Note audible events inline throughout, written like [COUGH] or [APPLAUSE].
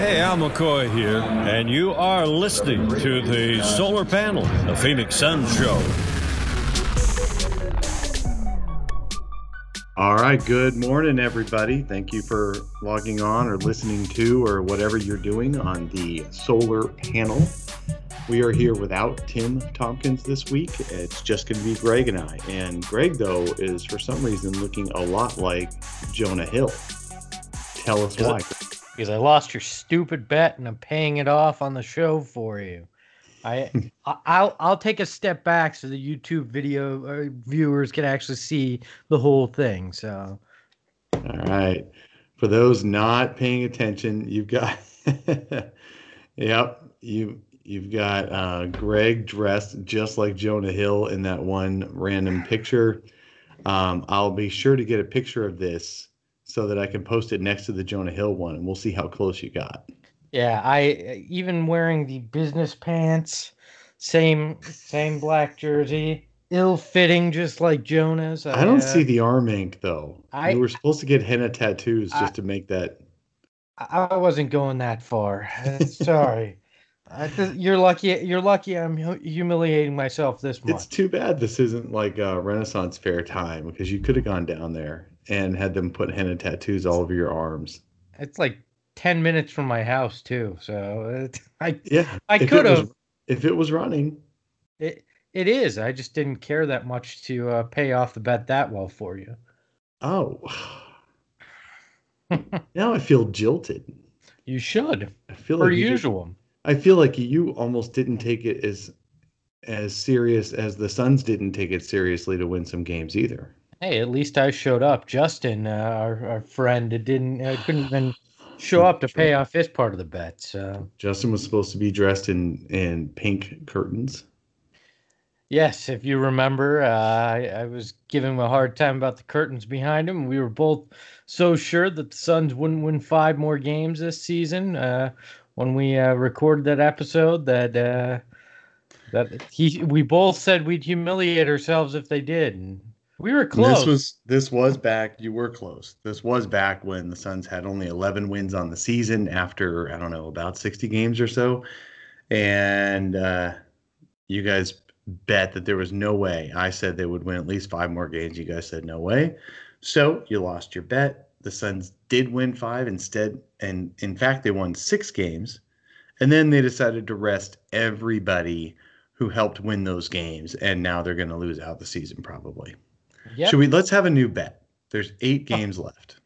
Hey, Al McCoy here, and you are listening to the Solar Panel, the Phoenix Sun Show. All right, good morning, everybody. Thank you for logging on or listening to or whatever you're doing on the solar panel. We are here without Tim Tompkins this week. It's just going to be Greg and I. And Greg, though, is for some reason looking a lot like Jonah Hill. Tell us why. Because I lost your stupid bet and I'm paying it off on the show for you. I [LAUGHS] I- I'll I'll take a step back so the YouTube video uh, viewers can actually see the whole thing. So All right. For those not paying attention, you've got [LAUGHS] Yep, you you've got uh, Greg dressed just like Jonah Hill in that one random picture. Um, I'll be sure to get a picture of this so that I can post it next to the Jonah Hill one and we'll see how close you got. yeah, I even wearing the business pants, same same black jersey, ill fitting just like Jonah's. I don't uh, see the arm ink though. I- you were supposed to get henna tattoos just I- to make that I I wasn't going that far. Uh, [LAUGHS] Sorry. I th- you're lucky. You're lucky. I'm hu- humiliating myself this much. It's too bad this isn't like a Renaissance fair time because you could have gone down there and had them put henna tattoos all over your arms. It's like 10 minutes from my house too. So it, [LAUGHS] I Yeah, I could have. if it was running. It it is. I just didn't care that much to uh, pay off the bet that well for you. Oh, [LAUGHS] now I feel jilted. You should, I feel per like usual. I feel like you almost didn't take it as as serious as the Suns didn't take it seriously to win some games either. Hey, at least I showed up. Justin, uh, our our friend, it didn't uh, couldn't even show up to pay off his part of the bet. So Justin was supposed to be dressed in in pink curtains. yes, if you remember, uh, I, I was giving him a hard time about the curtains behind him. We were both so sure that the Suns wouldn't win five more games this season. Uh, when we uh, recorded that episode, that uh, that he we both said we'd humiliate ourselves if they did, and we were And close. This was this was back. You were close. This was back when the Suns had only 11 wins on the season after I don't know about 60 games or so, and uh, you guys bet that there was no way. I said they would win at least five more games. You guys said no way, so you lost your bet. The Suns did win five instead, and in fact they won six games, and then they decided to rest everybody who helped win those games, and now they're going to lose out the season probably. Yep. Should we? Let's have a new bet. There's eight games left.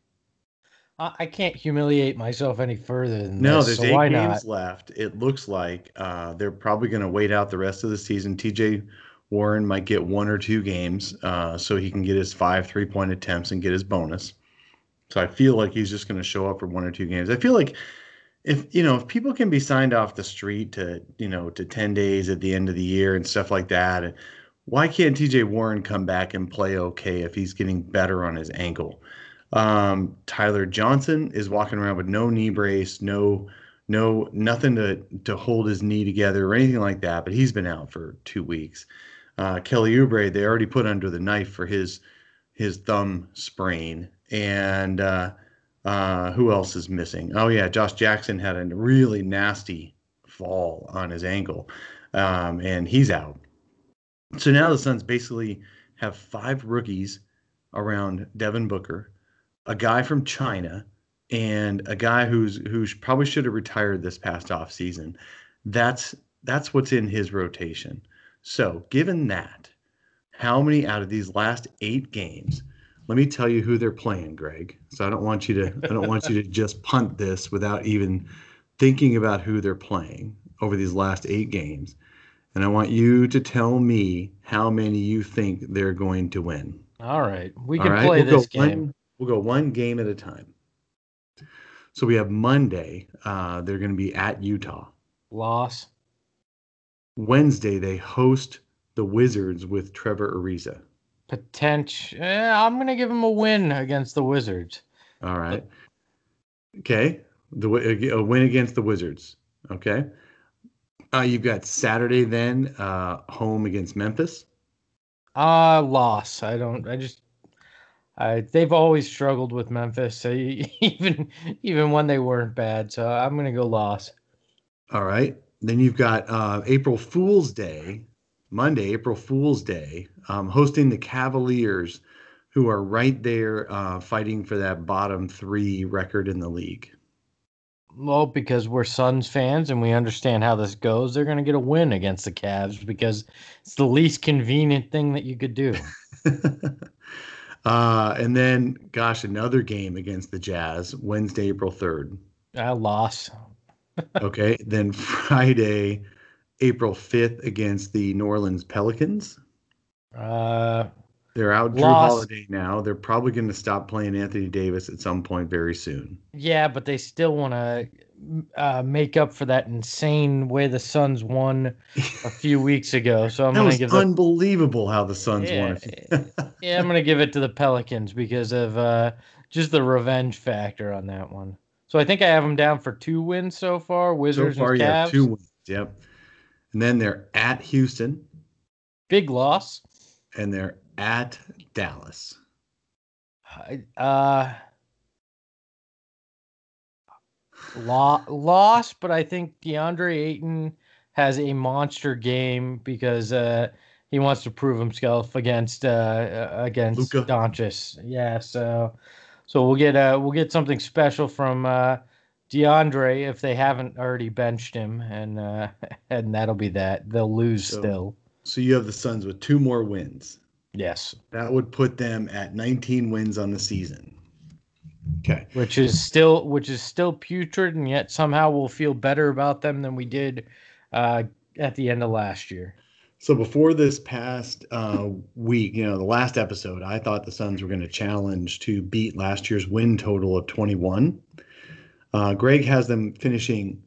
I can't humiliate myself any further than this. No, this. there's so eight games not? left. It looks like uh, they're probably going to wait out the rest of the season. TJ Warren might get one or two games uh, so he can get his five three point attempts and get his bonus. So I feel like he's just going to show up for one or two games. I feel like if you know if people can be signed off the street to you know to 10 days at the end of the year and stuff like that why can't TJ Warren come back and play okay if he's getting better on his ankle um, Tyler Johnson is walking around with no knee brace no no nothing to to hold his knee together or anything like that but he's been out for two weeks uh, Kelly Oubre they already put under the knife for his his thumb sprain and uh, uh, who else is missing? Oh yeah, Josh Jackson had a really nasty fall on his ankle, um, and he's out. So now the Suns basically have five rookies around Devin Booker, a guy from China, and a guy who's who probably should have retired this past off season. That's that's what's in his rotation. So given that, how many out of these last eight games? Let me tell you who they're playing, Greg. So I don't want you to I don't want you to [LAUGHS] just punt this without even thinking about who they're playing over these last 8 games. And I want you to tell me how many you think they're going to win. All right, we can right? play We'll this go one- game. we'll go one game at a time. So we have Monday. Uh, they're going to be at Utah. Loss. Wednesday they host the Wizards with Trevor Ariza. Potential. Eh, I'm gonna give him a win against the Wizards. All right. Okay. The a win against the Wizards. Okay. Uh, you've got Saturday then, uh, home against Memphis. Uh loss. I don't. I just. I they've always struggled with Memphis, so [LAUGHS] even even when they weren't bad. So I'm gonna go loss. All right. Then you've got uh, April Fool's Day, Monday, April Fool's Day, um, hosting the Cavaliers, who are right there uh, fighting for that bottom three record in the league. Well, because we're Suns fans and we understand how this goes, they're going to get a win against the Cavs because it's the least convenient thing that you could do. [LAUGHS] uh, and then, gosh, another game against the Jazz, Wednesday, April 3rd. I lost. okay. Then Friday, April 5th against the New Orleans Pelicans. Uh, they're out Jrue Holiday now. They're probably going to stop playing Anthony Davis at some point very soon. Yeah, but they still want to uh, make up for that insane way the Suns won a few [LAUGHS] weeks ago. So I'm going to give unbelievable the, how the Suns yeah, won. [LAUGHS] yeah, I'm going to give it to the Pelicans because of uh, just the revenge factor on that one. So I think I have them down for two wins so far. Wizards so far, and Cavs. Yeah, two wins. Yep. And then they're at Houston. Big loss. And they're at Dallas? Uh, lo- loss, but I think DeAndre Ayton has a monster game because uh, he wants to prove himself against uh, against Luka. Doncic. Yeah, so so we'll get uh we'll get something special from uh, DeAndre if they haven't already benched him, and uh, [LAUGHS] and that'll be that. They'll lose so, still. So you have the Suns with two more wins. Yes. That would put them at 19 wins on the season. Okay. Which is still which is still putrid and yet somehow we'll feel better about them than we did uh, at the end of last year. So before this past uh, week, you know, the last episode, I thought the Suns were going to challenge to beat last year's win total of 21. Uh, Greg has them finishing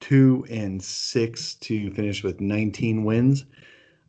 two and six to finish with 19 wins.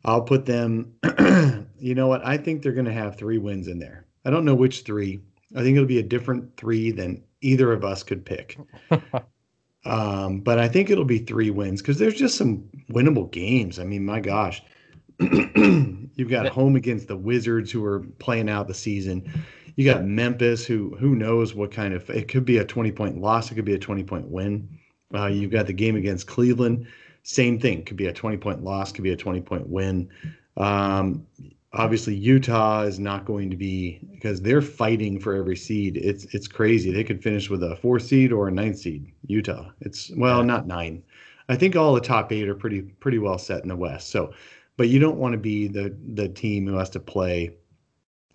I'll put them. [CLEARS THROAT] you know what? I think they're going to have three wins in there. I don't know which three. I think it'll be a different three than either of us could pick. [LAUGHS] um, but I think it'll be three wins because there's just some winnable games. I mean, my gosh, [CLEARS THROAT] you've got home against the Wizards who are playing out the season. You got Memphis who who knows what kind of it could be a 20 point loss. It could be a 20 point win. Uh, you've got the game against Cleveland same thing. Could be a 20 point loss, could be a 20 point win. Um, obviously, Utah is not going to be because they're fighting for every seed. It's it's crazy. They could finish with a four seed or a ninth seed. Utah. It's well, not nine. I think all the top eight are pretty pretty well set in the West. So, but you don't want to be the the team who has to play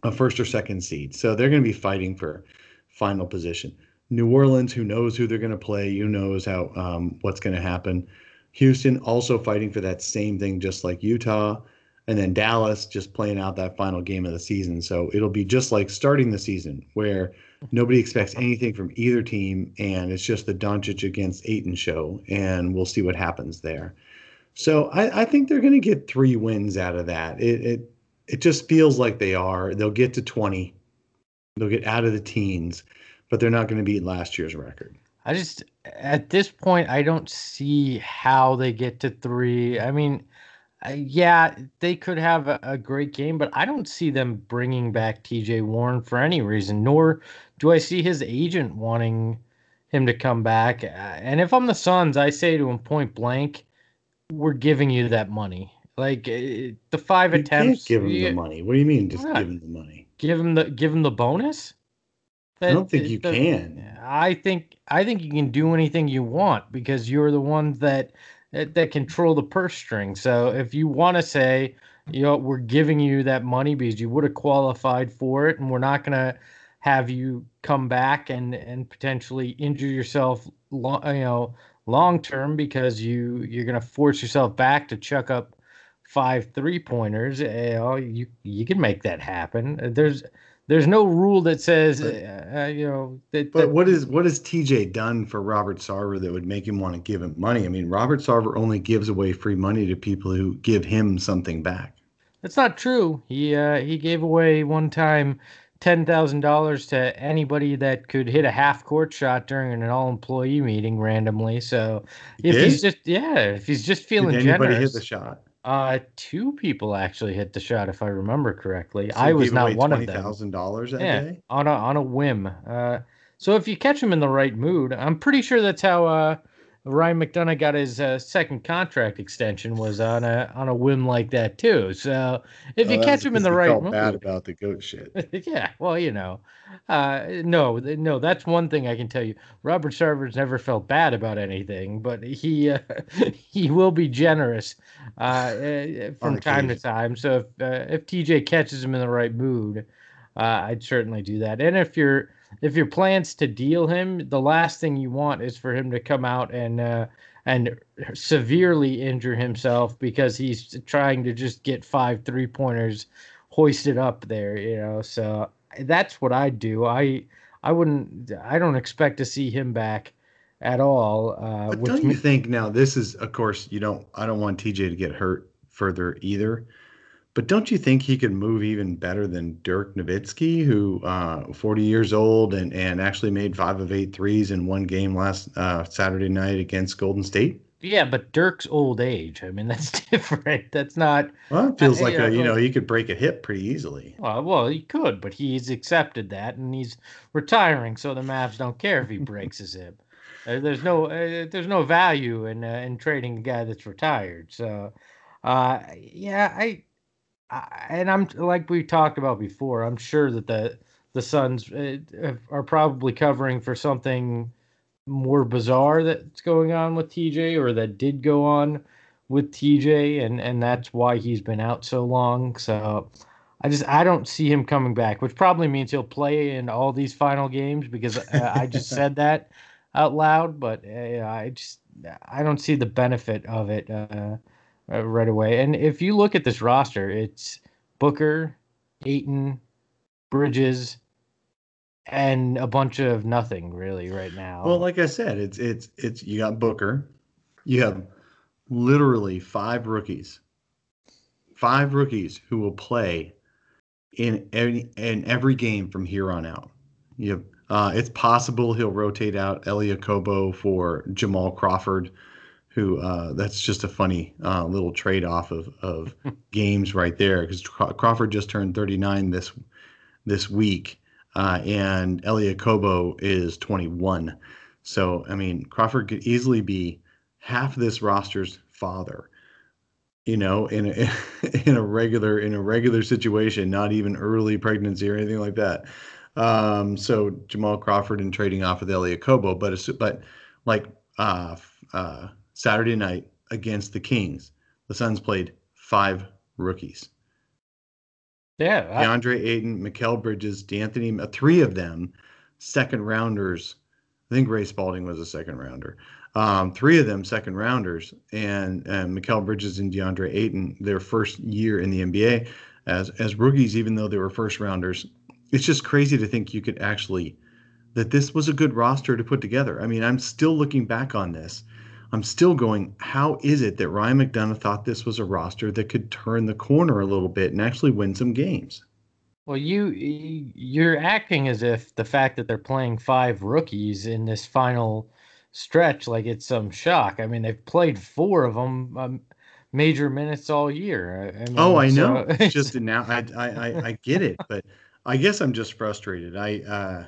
a first or second seed. So they're going to be fighting for final position. New Orleans, who knows who they're going to play, who knows how um, what's going to happen. Houston also fighting for that same thing, just like Utah. And then Dallas just playing out that final game of the season. So it'll be just like starting the season where nobody expects anything from either team. And it's just the Doncic against Ayton show. And we'll see what happens there. So I, I think they're going to get three wins out of that. It, it, it just feels like they are. They'll get to 20, they'll get out of the teens, but they're not going to beat last year's record. I just at this point I don't see how they get to three. I mean, yeah, they could have a, a, great game, but I don't see them bringing back T.J. Warren for any reason. Nor do I see his agent wanting him to come back. Uh, and if I'm the Suns, I say to him point blank, "We're giving you that money." Like uh, the five you attempts. Give him you, the money. What do you mean? Just give him the money. Give him the give him the bonus. That, I don't think you the, can. I think I think you can do anything you want because you're the ones that that, that control the purse string. So if you want to say, you know, we're giving you that money because you would have qualified for it, and we're not going to have you come back and and potentially injure yourself, long, you know, long term because you you're going to force yourself back to chuck up five three pointers. You, know, you you can make that happen. There's there's no rule that says uh, uh, you know that, but that, what is what has tj done for robert sarver that would make him want to give him money? I mean robert sarver only gives away free money to people who give him something back. That's not true. He uh, he gave away one time ten thousand dollars to anybody that could hit a half court shot during an all employee meeting randomly. So if he's just yeah, if he's just feeling Did anybody generous, hit the shot? Uh, two people actually hit the shot, if I remember correctly. So I was not one of them. Thousand dollars that yeah, day on a on a whim. Uh, so if you catch him in the right mood, I'm pretty sure that's how uh Ryan McDonough got his uh, second contract extension was on a on a whim like that too. So if you oh, catch him in the right felt mood, bad about the goat shit. [LAUGHS] yeah, well, you know, uh, no, no, that's one thing I can tell you. Robert Sarver's never felt bad about anything, but he uh, [LAUGHS] he will be generous uh, eh, from time to time. So if uh, if TJ catches him in the right mood, uh, I'd certainly do that. And if you're if your plans to deal him, the last thing you want is for him to come out and uh, and severely injure himself because he's trying to just get five three pointers hoisted up there. You know, so that's what I do. I I wouldn't. I don't expect to see him back at all. Uh, but don't you think now? This is, of course, you don't. I don't want TJ to get hurt further either. But don't you think he could move even better than Dirk Nowitzki, who uh, 40 years old and, and actually made five of eight threes in one game last uh, Saturday night against Golden State? Yeah, but Dirk's old age. I mean, [LAUGHS] that's different. That's not. Well, it feels like a, you know he could break a hip pretty easily. Well, well, he could, but he's accepted that, and he's retiring, so the Mavs don't care if he [LAUGHS] breaks his hip. Uh, there's no, uh, there's no value in uh, in trading a guy that's retired. So, uh, yeah, I and I'm like we talked about before. I'm sure that the the Suns uh, are probably covering for something more bizarre that's going on with TJ, or that did go on with TJ, and and that's why he's been out so long. So I just I don't see him coming back, which probably means he'll play in all these final games because uh, I just [LAUGHS] said that out loud. But uh, I just I don't see the benefit of it. Uh, uh, right away. And if you look at this roster, it's Booker, Ayton, Bridges, and a bunch of nothing really right now. Well, like I said, it's it's it's you got Booker, you have literally five rookies, five rookies who will play in any in every game from here on out. You have, uh, it's possible he'll rotate out Elie Okobo for Jamal Crawford who uh, that's just a funny uh, little trade off of, of [LAUGHS] games right there because Crawford just turned 39 this this week uh, and Elie Okobo is 21. So I mean Crawford could easily be half this roster's father. You know, in a, [LAUGHS] in a regular in a regular situation, not even early pregnancy or anything like that. Um, so Jamal Crawford and trading off with Elie Okobo, but but like uh, uh, Saturday night against the Kings, the Suns played five rookies. Yeah. I... DeAndre Ayton, Mikal Bridges, De'Anthony, uh, three of them second rounders. I think Ray Spalding was a second rounder. Um, three of them second rounders, and, and Mikal Bridges and DeAndre Ayton, their first year in the NBA as as rookies, even though they were first rounders. It's just crazy to think you could actually that this was a good roster to put together. I mean, I'm still looking back on this I'm still going, how is it that Ryan McDonough thought this was a roster that could turn the corner a little bit and actually win some games? Well, you you're acting as if the fact that they're playing five rookies in this final stretch like it's some shock. I mean, they've played four of them um, major minutes all year. I mean, oh, I know. [LAUGHS] So... just now, I, I I get it, but I guess I'm just frustrated. I uh,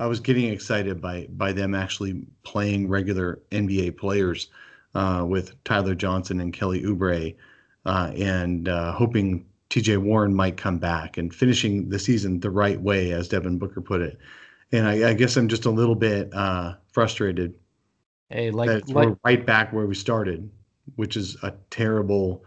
I was getting excited by by them actually playing regular NBA players uh, with Tyler Johnson and Kelly Oubre, uh, and uh, hoping T.J. Warren might come back and finishing the season the right way, as Devin Booker put it. And I, I guess I'm just a little bit uh, frustrated. Hey, like, that like we're right back where we started, which is a terrible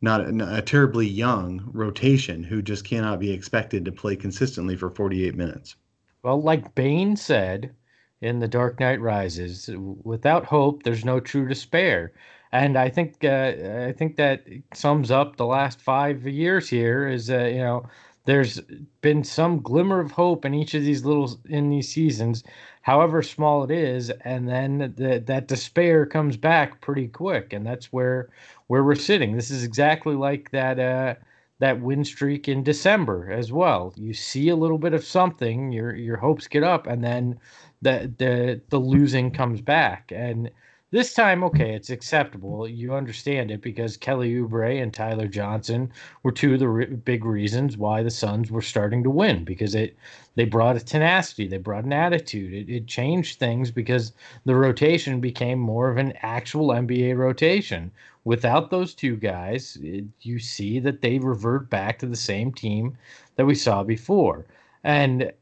not a, a, terribly young rotation who just cannot be expected to play consistently for 48 minutes. Well, like Bane said in The Dark Knight Rises, without hope, there's no true despair. And I think uh, I think that sums up the last five years here. Is that you know there's been some glimmer of hope in each of these little in these seasons, however small it is, and then the, that despair comes back pretty quick, and that's where where we're sitting. This is exactly like that. Uh, that win streak in December as well. You see a little bit of something, your your hopes get up, and then the the the losing comes back. And This time, okay, it's acceptable. You understand it because Kelly Oubre and Tyler Johnson were two of the re- big reasons why the Suns were starting to win because it they brought a tenacity, they brought an attitude. It, it changed things because the rotation became more of an actual NBA rotation. Without those two guys, it, you see that they revert back to the same team that we saw before. And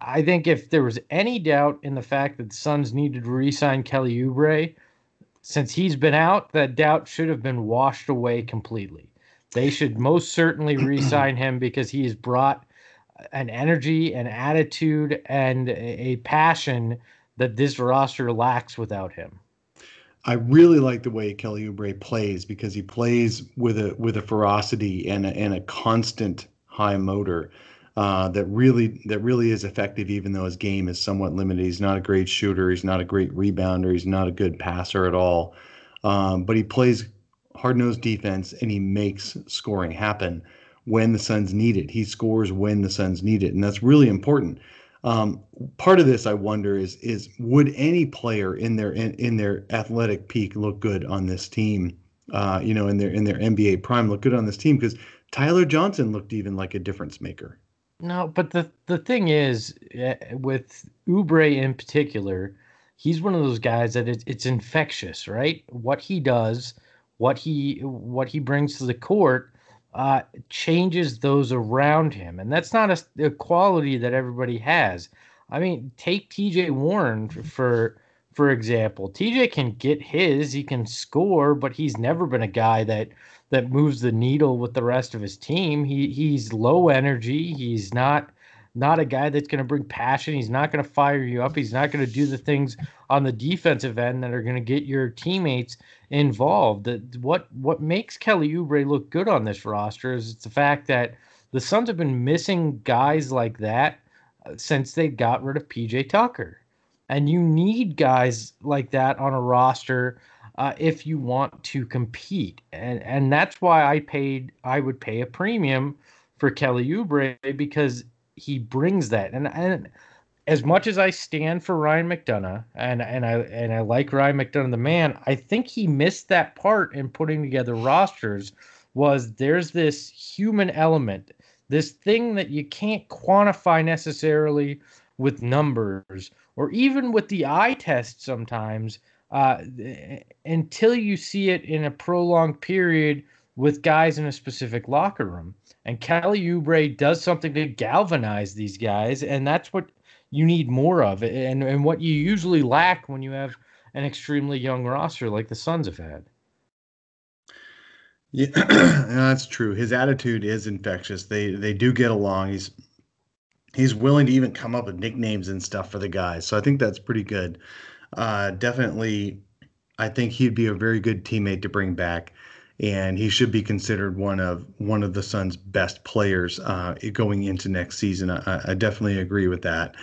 I think if there was any doubt in the fact that the Suns needed to re-sign Kelly Oubre, since he's been out, that doubt should have been washed away completely. They should most certainly [CLEARS THROAT] re-sign him because he has brought an energy, an attitude, and a passion that this roster lacks without him. I really like the way Kelly Oubre plays because he plays with a with a ferocity and a, and a constant high motor uh, that really that really is effective, even though his game is somewhat limited. He's not a great shooter. He's not a great rebounder. He's not a good passer at all. Um, but he plays hard nosed defense and he makes scoring happen when the Suns need it. He scores when the Suns need it, and that's really important. Um, part of this, I wonder, is is would any player in their in, in their athletic peak look good on this team? Uh, you know, in their in their NBA prime, look good on this team because Tyler Johnson looked even like a difference maker. No, but the the thing is, eh, with Oubre in particular, he's one of those guys that it, it's infectious, right? What he does, what he what he brings to the court, uh, changes those around him, and that's not a, a, quality that everybody has. I mean, take T.J. Warren for for example. T.J. can get his, he can score, but he's never been a guy that that moves the needle with the rest of his team. He he's low energy. He's not not a guy that's going to bring passion. He's not going to fire you up. He's not going to do the things on the defensive end that are going to get your teammates involved. What what makes Kelly Oubre look good on this roster is it's the fact that the Suns have been missing guys like that uh, since they got rid of PJ Tucker. And you need guys like that on a roster uh, if you want to compete. And and that's why I paid I would pay a premium for Kelly Oubre because he brings that. And and as much as I stand for Ryan McDonough and and I and I like Ryan McDonough the man, I think he missed that part in putting together rosters was there's this human element, this thing that you can't quantify necessarily with numbers or even with the eye test sometimes uh, until you see it in a prolonged period with guys in a specific locker room. And Kelly Oubre does something to galvanize these guys, and that's what you need more of, and and what you usually lack when you have an extremely young roster like the Suns have had. Yeah, [CLEARS THROAT] that's true. His attitude is infectious. They they do get along. He's he's willing to even come up with nicknames and stuff for the guys. So I think that's pretty good uh, definitely, I think he'd be a very good teammate to bring back, and he should be considered one of one of the Suns' best players uh, going into next season. I, I definitely agree with that.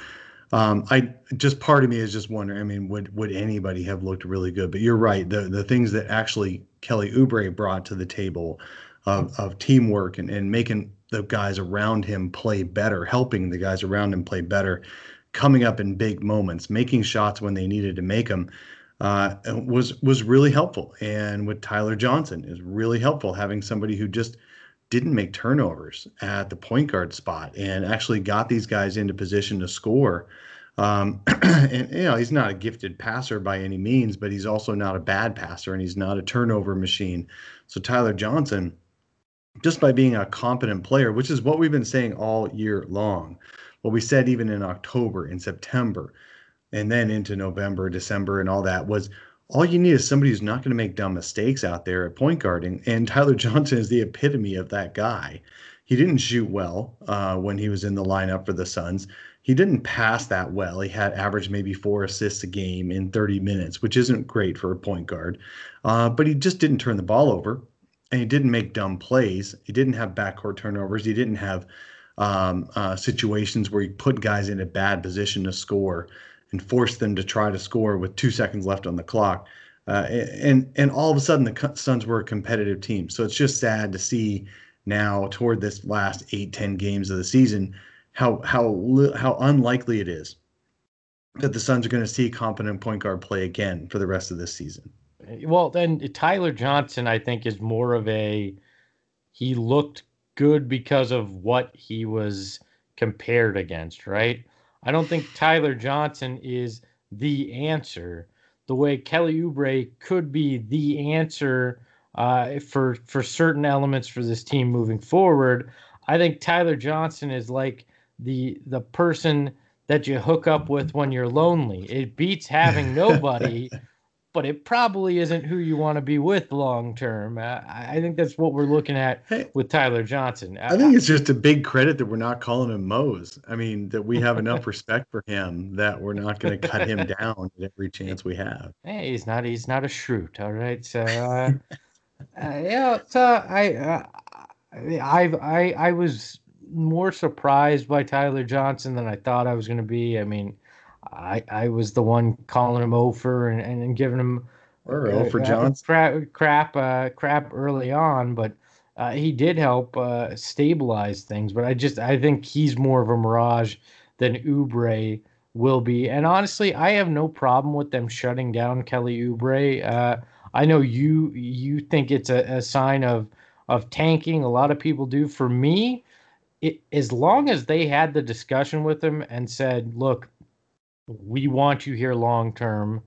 Um, I just part of me is just wondering. I mean, would would anybody have looked really good? But you're right. The the things that actually Kelly Oubre brought to the table of, of teamwork and, and making the guys around him play better, helping the guys around him play better coming up in big moments, making shots when they needed to make them, uh, was was really helpful. And with Tyler Johnson, is really helpful having somebody who just didn't make turnovers at the point guard spot and actually got these guys into position to score. Um, [CLEARS THROAT] and you know he's not a gifted passer by any means, but he's also not a bad passer, and he's not a turnover machine. So Tyler Johnson, just by being a competent player, which is what we've been saying all year long, what we said even in October, in September, and then into November, December, and all that was all you need is somebody who's not going to make dumb mistakes out there at point guarding. And Tyler [LAUGHS] Johnson is the epitome of that guy. He didn't shoot well uh, when he was in the lineup for the Suns. He didn't pass that well. He had averaged maybe four assists a game in 30 minutes, which isn't great for a point guard. Uh, but he just didn't turn the ball over and he didn't make dumb plays. He didn't have backcourt turnovers. He didn't have um, uh, situations where you put guys in a bad position to score and force them to try to score with two seconds left on the clock. Uh, and and all of a sudden the Suns were a competitive team. So it's just sad to see now toward this last eight ten games of the season how how how unlikely it is that the Suns are going to see competent point guard play again for the rest of this season. Well, then Tyler Johnson, I think, is more of a he looked good because of what he was compared against, right? I don't think Tyler Johnson is the answer the way Kelly Oubre could be the answer uh, for for certain elements for this team moving forward. I think Tyler Johnson is like the the person that you hook up with when you're lonely. It beats having [LAUGHS] nobody, but it probably isn't who you want to be with long term. Uh, I think that's what we're looking at hey, with Tyler Johnson. I, I think it's just a big credit that we're not calling him Mose. I mean, that we have enough [LAUGHS] respect for him that we're not going to cut him [LAUGHS] down at every chance we have. Hey, he's not he's not a shrew. All right, so uh, [LAUGHS] uh, yeah, so I. Uh, I I I was more surprised by Tyler Johnson than I thought I was going to be. I mean, I I was the one calling him over and, and giving him or uh, for crap crap uh, crap early on, but uh, he did help uh, stabilize things. But I just I think he's more of a mirage than Oubre will be. And honestly, I have no problem with them shutting down Kelly Oubre. Uh, I know you you think it's a, a sign of of tanking. A lot of people do. For me, it, as long as they had the discussion with him and said, "Look, we want you here long term,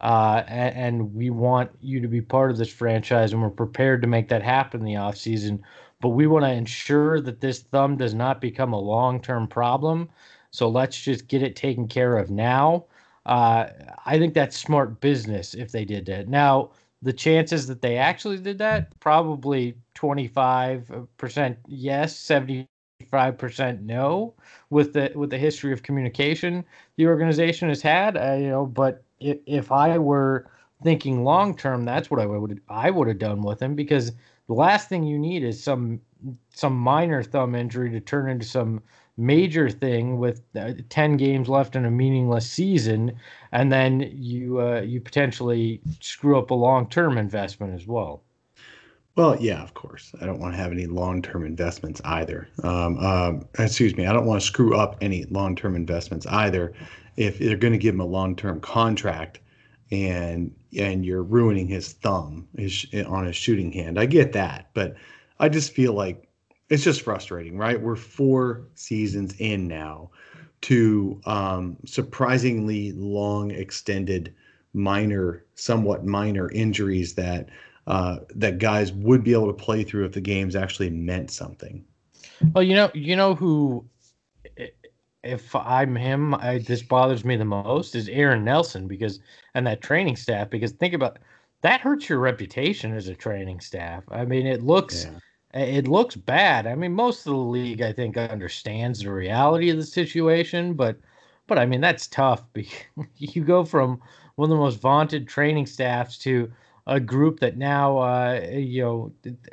uh, and, and, we want you to be part of this franchise, and we're prepared to make that happen in the off season. But we want to ensure that this thumb does not become a long term problem. So let's just get it taken care of now. Uh, I think that's smart business if they did that. Now, the chances that they actually did that probably 25% yes 75% no with the with the history of communication the organization has had uh, you know but if, if i were thinking long term that's what i would i would have done with him because the last thing you need is some some minor thumb injury to turn into some major thing with uh, 10 games left in a meaningless season and then you uh, you potentially screw up a long-term investment as well well yeah of course. I don't want to have any long-term investments either. Um, um, excuse me i don't want to screw up any long-term investments either. If they're going to give him a long-term contract and and you're ruining his thumb his, on his shooting hand i get that but i just feel like it's just frustrating, right? We're four seasons in now to um, surprisingly long, extended, minor, somewhat minor injuries that uh, that guys would be able to play through if the games actually meant something. Well, you know, you know who, if I'm him, I, this bothers me the most is Aaron Nelson because and that training staff because think about that hurts your reputation as a training staff. I mean, it looks. Yeah it looks bad. I mean, most of the league, I think, understands the reality of the situation, but, but I mean, that's tough. [LAUGHS] you go from one of the most vaunted training staffs to a group that now, uh, you know,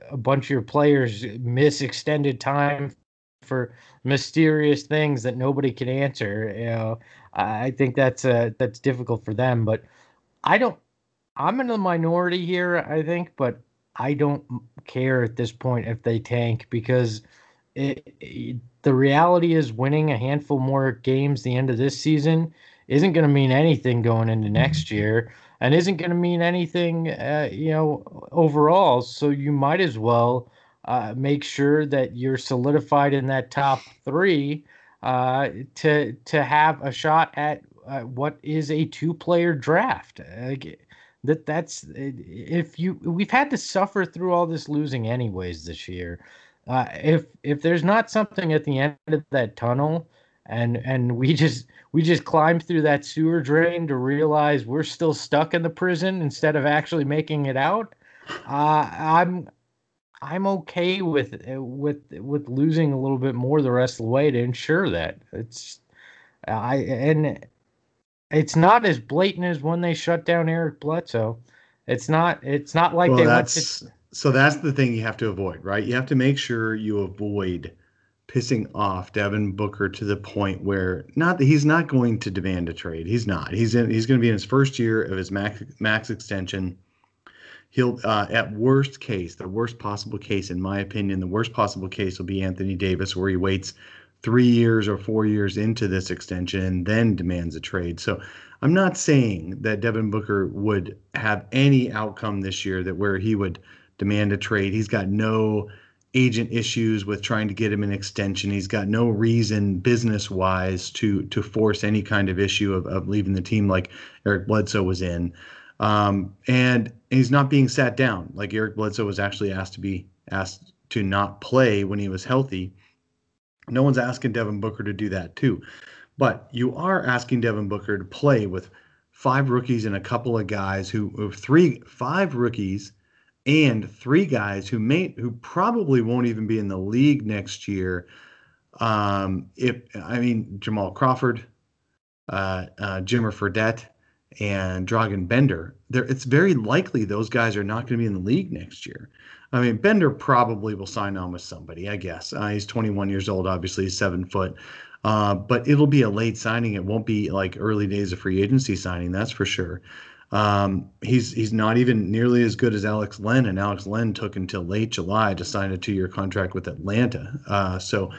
a bunch of your players miss extended time for mysterious things that nobody can answer. You know, I think that's uh, that's difficult for them. But I don't. I'm in the minority here, I think, but I don't care at this point if they tank because it, it, the reality is winning a handful more games the end of this season isn't going to mean anything going into next year and isn't going to mean anything uh, you know overall so you might as well uh, make sure that you're solidified in that top three uh, to to have a shot at uh, what is a two player draft like, that that's if you we've had to suffer through all this losing anyways this year. Uh, if if there's not something at the end of that tunnel, and and we just we just climb through that sewer drain to realize we're still stuck in the prison instead of actually making it out, uh, I'm I'm okay with with with losing a little bit more the rest of the way to ensure that it's I and it's not as blatant as when they shut down Eric Bledsoe. It's not. It's not like well, they that's, to... So that's the thing you have to avoid, right? You have to make sure you avoid pissing off Devin Booker to the point where not that he's not going to demand a trade. He's not. He's in. He's going to be in his first year of his max max extension. He'll uh, at worst case, the worst possible case, in my opinion, the worst possible case will be Anthony Davis, where he waits three years or four years into this extension and then demands a trade. So I'm not saying that Devin Booker would have any outcome this year that where he would demand a trade. He's got no agent issues with trying to get him an extension. He's got no reason business wise to to force any kind of issue of, of leaving the team like Eric Bledsoe was in. Um, and he's not being sat down. Like Eric Bledsoe was actually asked to be asked to not play when he was healthy. No one's asking Devin Booker to do that too. But you are asking Devin Booker to play with five rookies and a couple of guys who, three five rookies and three guys who may who probably won't even be in the league next year. Um, if I mean Jamal Crawford, uh, uh, Jimmer Fredette, and Dragan Bender, there it's very likely those guys are not going to be in the league next year. I mean, Bender probably will sign on with somebody, I guess. Uh, he's 21 years old, obviously, he's seven foot. Uh, but it'll be a late signing. It won't be like early days of free agency signing, that's for sure. Um, he's he's not even nearly as good as Alex Len, and Alex Len took until late July to sign a two-year contract with Atlanta. Uh, so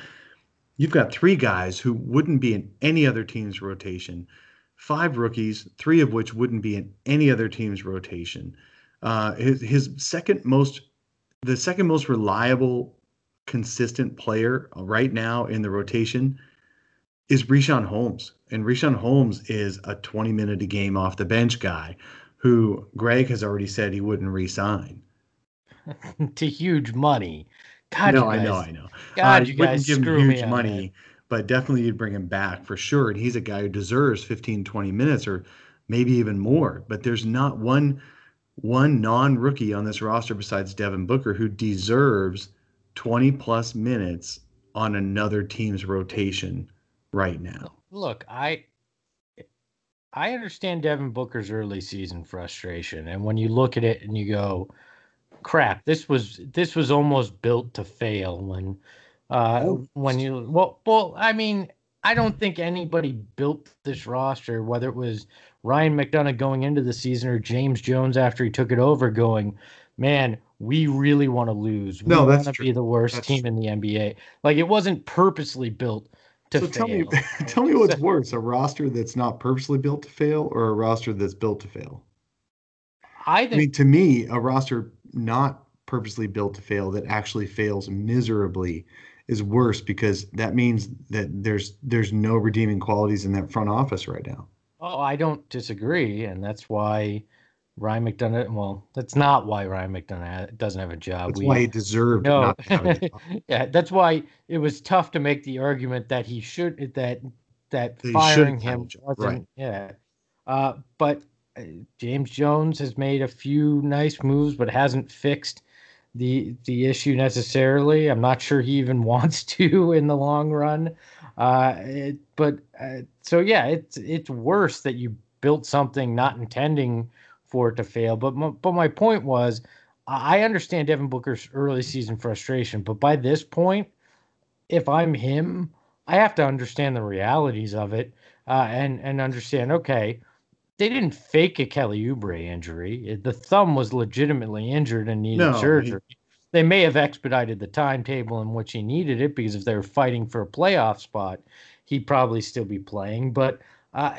you've got three guys who wouldn't be in any other team's rotation, five rookies, three of which wouldn't be in any other team's rotation. Uh, his his second most, the second most reliable, consistent player right now in the rotation is Richaun Holmes. And Richaun Holmes is a 20 minute a game off the bench guy who Greg has already said he wouldn't resign. [LAUGHS] to huge money. God, no, guys, I know, I know. God, uh, you, wouldn't give him huge on money, that. but definitely you'd bring him back for sure. And he's a guy who deserves 15, 20 minutes or maybe even more. But there's not one one non-rookie on this roster besides Devin Booker who deserves 20 plus minutes on another team's rotation right now. Look, I I understand Devin Booker's early season frustration, and when you look at it and you go, "Crap, this was this was almost built to fail." When uh, Oh. when you well, well, I mean, I don't think anybody built this roster, whether it was Ryan McDonough going into the season or James Jones after he took it over, going, "Man, we really want to lose. We No, that's want to true. be the worst That's team in the NBA." Like it wasn't purposely built so fail. tell me, [LAUGHS] tell me what's [LAUGHS] worse: a roster that's not purposely built to fail, or a roster that's built to fail. I I mean, to me, a roster not purposely built to fail that actually fails miserably is worse because that means that there's there's no redeeming qualities in that front office right now. Oh, I don't disagree, and that's why Ryan McDonough. Well, that's not why Ryan McDonough doesn't have a job. That's We- why he deserved no, not to have a job. [LAUGHS] yeah, that's why it was tough to make the argument that he should that that firing shouldn't have a him wasn't. right. Yeah, uh, but uh, James Jones has made a few nice moves, but hasn't fixed the the issue necessarily. I'm not sure he even [LAUGHS] wants to in the long run. Uh, it, but uh, so yeah, it's it's worse that you built something not intending for it to fail. But my, but my point was, I understand Devin Booker's early season frustration, but by this point, if I'm him, I have to understand the realities of it uh, and and understand. Okay, they didn't fake a Kelly Oubre injury. The thumb was legitimately injured and needed No, he- surgery. They may have expedited the timetable in which he needed it because if they were fighting for a playoff spot, he'd probably still be playing. But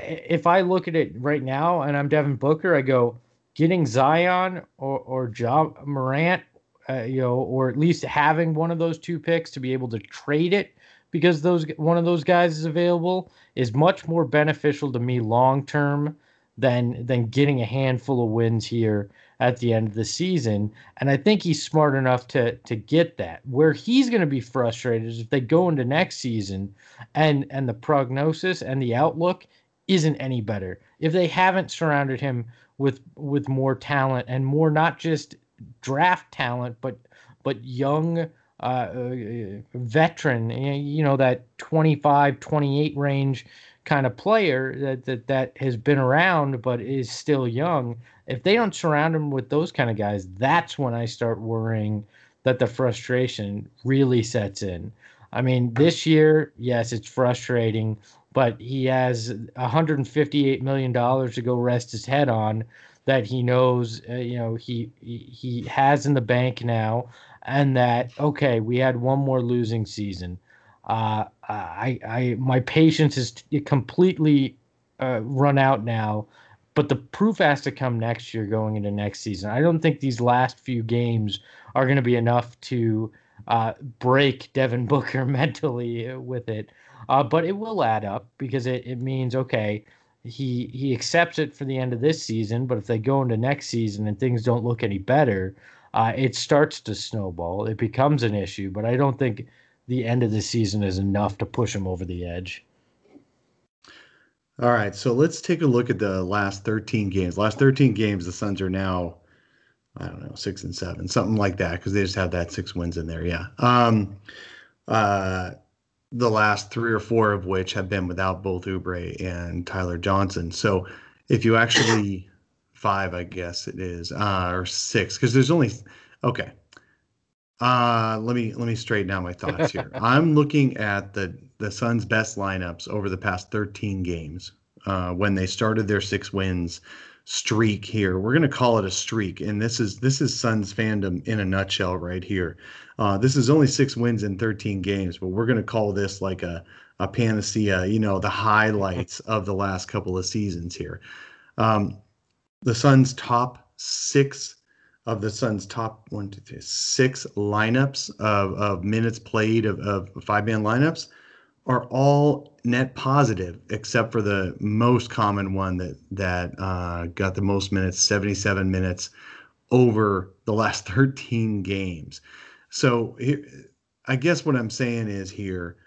if I look at it right now and I'm Devin Booker, I go getting Zion or or Ja Morant, uh, you know, or at least having one of those two picks to be able to trade it because those one of those guys is available is much more beneficial to me long term than than getting a handful of wins here at the end of the season. And I think he's smart enough to to get that. Where he's going to be frustrated is if they go into next season and and the prognosis and the outlook isn't any better. If they haven't surrounded him with with more talent and more not just draft talent but but young uh, uh, veteran, you know, that 25, 28 range kind of player that, that that has been around but is still young. If they don't surround him with those kind of guys, that's when I start worrying that the frustration really sets in. I mean, this year, yes, it's frustrating, but he has 158 million dollars to go rest his head on that he knows, uh, you know, he, he has in the bank now, and that okay, we had one more losing season. Uh, I, I, my patience is completely uh, run out now. But the proof has to come next year, going into next season. I don't think these last few games are going to be enough to uh, break Devin [LAUGHS] Booker mentally with it. Uh, but it will add up because it, it means okay, he he accepts it for the end of this season. But if they go into next season and things don't look any better, uh, it starts to snowball. It becomes an issue. But I don't think the end of the season is enough to push him over the edge. All right, so let's take a look at the last 13 games. Last 13 games, the Suns are now, I don't know, six and seven, something like that, because they just have that six wins in there. Yeah. Um, uh, the last three or four of which have been without both Oubre and Tyler Johnson. So if you actually [COUGHS] five, I guess it is, uh, or six, because there's only okay. Uh, let me let me straighten out my thoughts here. [LAUGHS] I'm looking at the the Suns' best lineups over the past 13 games uh, when they started their six wins streak here. We're going to call it a streak, and this is this is Suns fandom in a nutshell right here. Uh, this is only six wins in 13 games, but we're going to call this like a a panacea. You know, the highlights [LAUGHS] of the last couple of seasons here. Um, the Suns' top six of the Suns' top one, two, three, six lineups of, of minutes played of, of five man lineups are all net positive, except for the most common one that that uh, got the most minutes, 77 minutes over the last [LAUGHS] 13 games. So I guess what I'm saying is here,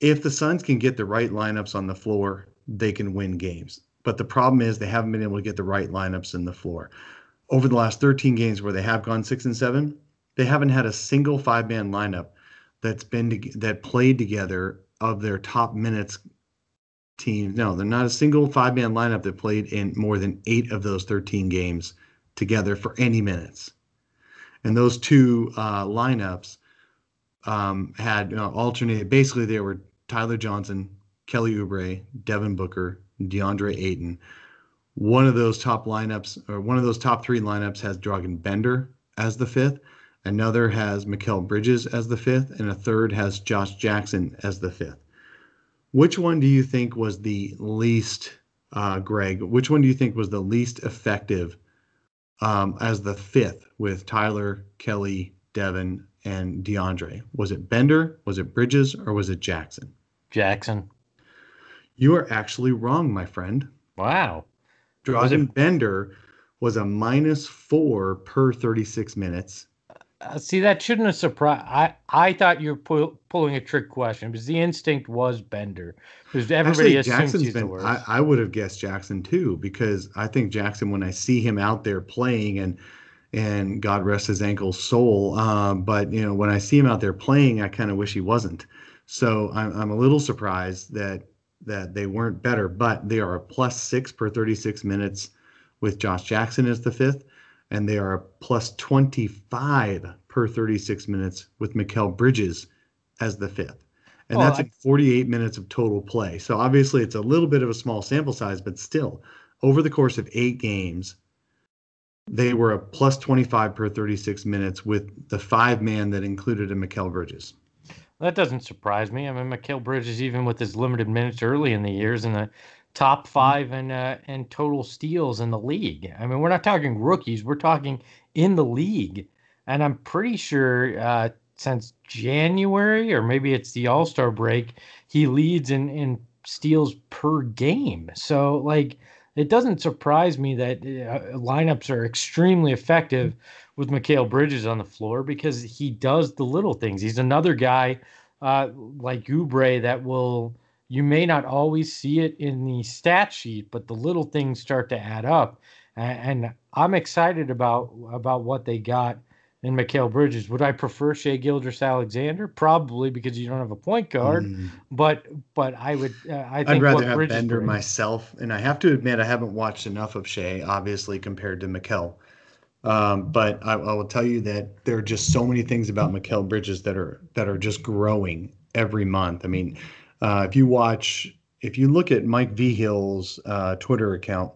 if the Suns can get the right lineups on the floor, they can win games. But the problem is they haven't been able to get the right lineups in the floor. Over the last 13 games where they have gone six and seven, they haven't had a single five man lineup that's been to, that played together of their top minutes teams. No, they're not a single five man lineup that played in more than eight of those 13 games together for any minutes. And those two uh, lineups um, had uh, alternated. Basically, they were Tyler Johnson, Kelly Oubre, Devin Booker, DeAndre Ayton. One of those top lineups, or one of those top three lineups, has Dragan Bender as the fifth. Another has Mikal Bridges as the fifth, and a third has Josh Jackson as the fifth. Which one do you think was the least, uh, Greg? Which one do you think was the least effective um, as the fifth with Tyler, Kelly, Devin, and DeAndre? Was it Bender? Was it Bridges? Or was it Jackson? Jackson. You are actually wrong, my friend. Wow. Dragan it- Bender was a minus four per 36 minutes uh, see, that shouldn't have surprised. I I thought you were pull, pulling a trick question because the instinct was Bender. Because everybody Actually, Jackson's been. I, I would have guessed Jackson too because I think Jackson, when I see him out there playing and and God rest his ankle soul, um, but you know when I see him out there playing, I kind of wish he wasn't. So I'm I'm a little surprised that that they weren't better, but they are a plus six per 36 minutes with Josh Jackson as the fifth and they are plus 25 per 36 minutes with Mikal Bridges as the fifth. And oh, that's I, 48 minutes of total play. So obviously it's a little bit of a small sample size, but still, over the course of eight games, they were a plus 25 per 36 minutes with the five man that included a Mikal Bridges. That doesn't surprise me. I mean, Mikal Bridges, even with his limited minutes early in the years, and the top mm-hmm. five in uh, in total steals in the league. I mean, we're not talking rookies; we're talking in the league. And I'm pretty sure uh, since January, or maybe it's the All Star break, he leads in in steals per game. So like. It doesn't surprise me that uh, lineups are extremely effective with Mikal Bridges on the floor because he does the little things. He's another guy uh, like Oubre that will you may not always see it in the stat sheet, but the little things start to add up. And, I'm excited about about what they got in Mikal Bridges. Would I prefer Shai Gilgeous-Alexander? Probably because you don't have a point guard. Mm. But but I would uh, I think I'd rather have Bridges Bender brings, myself. And I have to admit I haven't watched enough of Shai, obviously compared to Mikal. Um, but I, I, will tell you that there are just so many things about Mikal Bridges that are that are just growing every month. I mean, uh, if you watch, if you look at Mike Vigil's uh, Twitter account,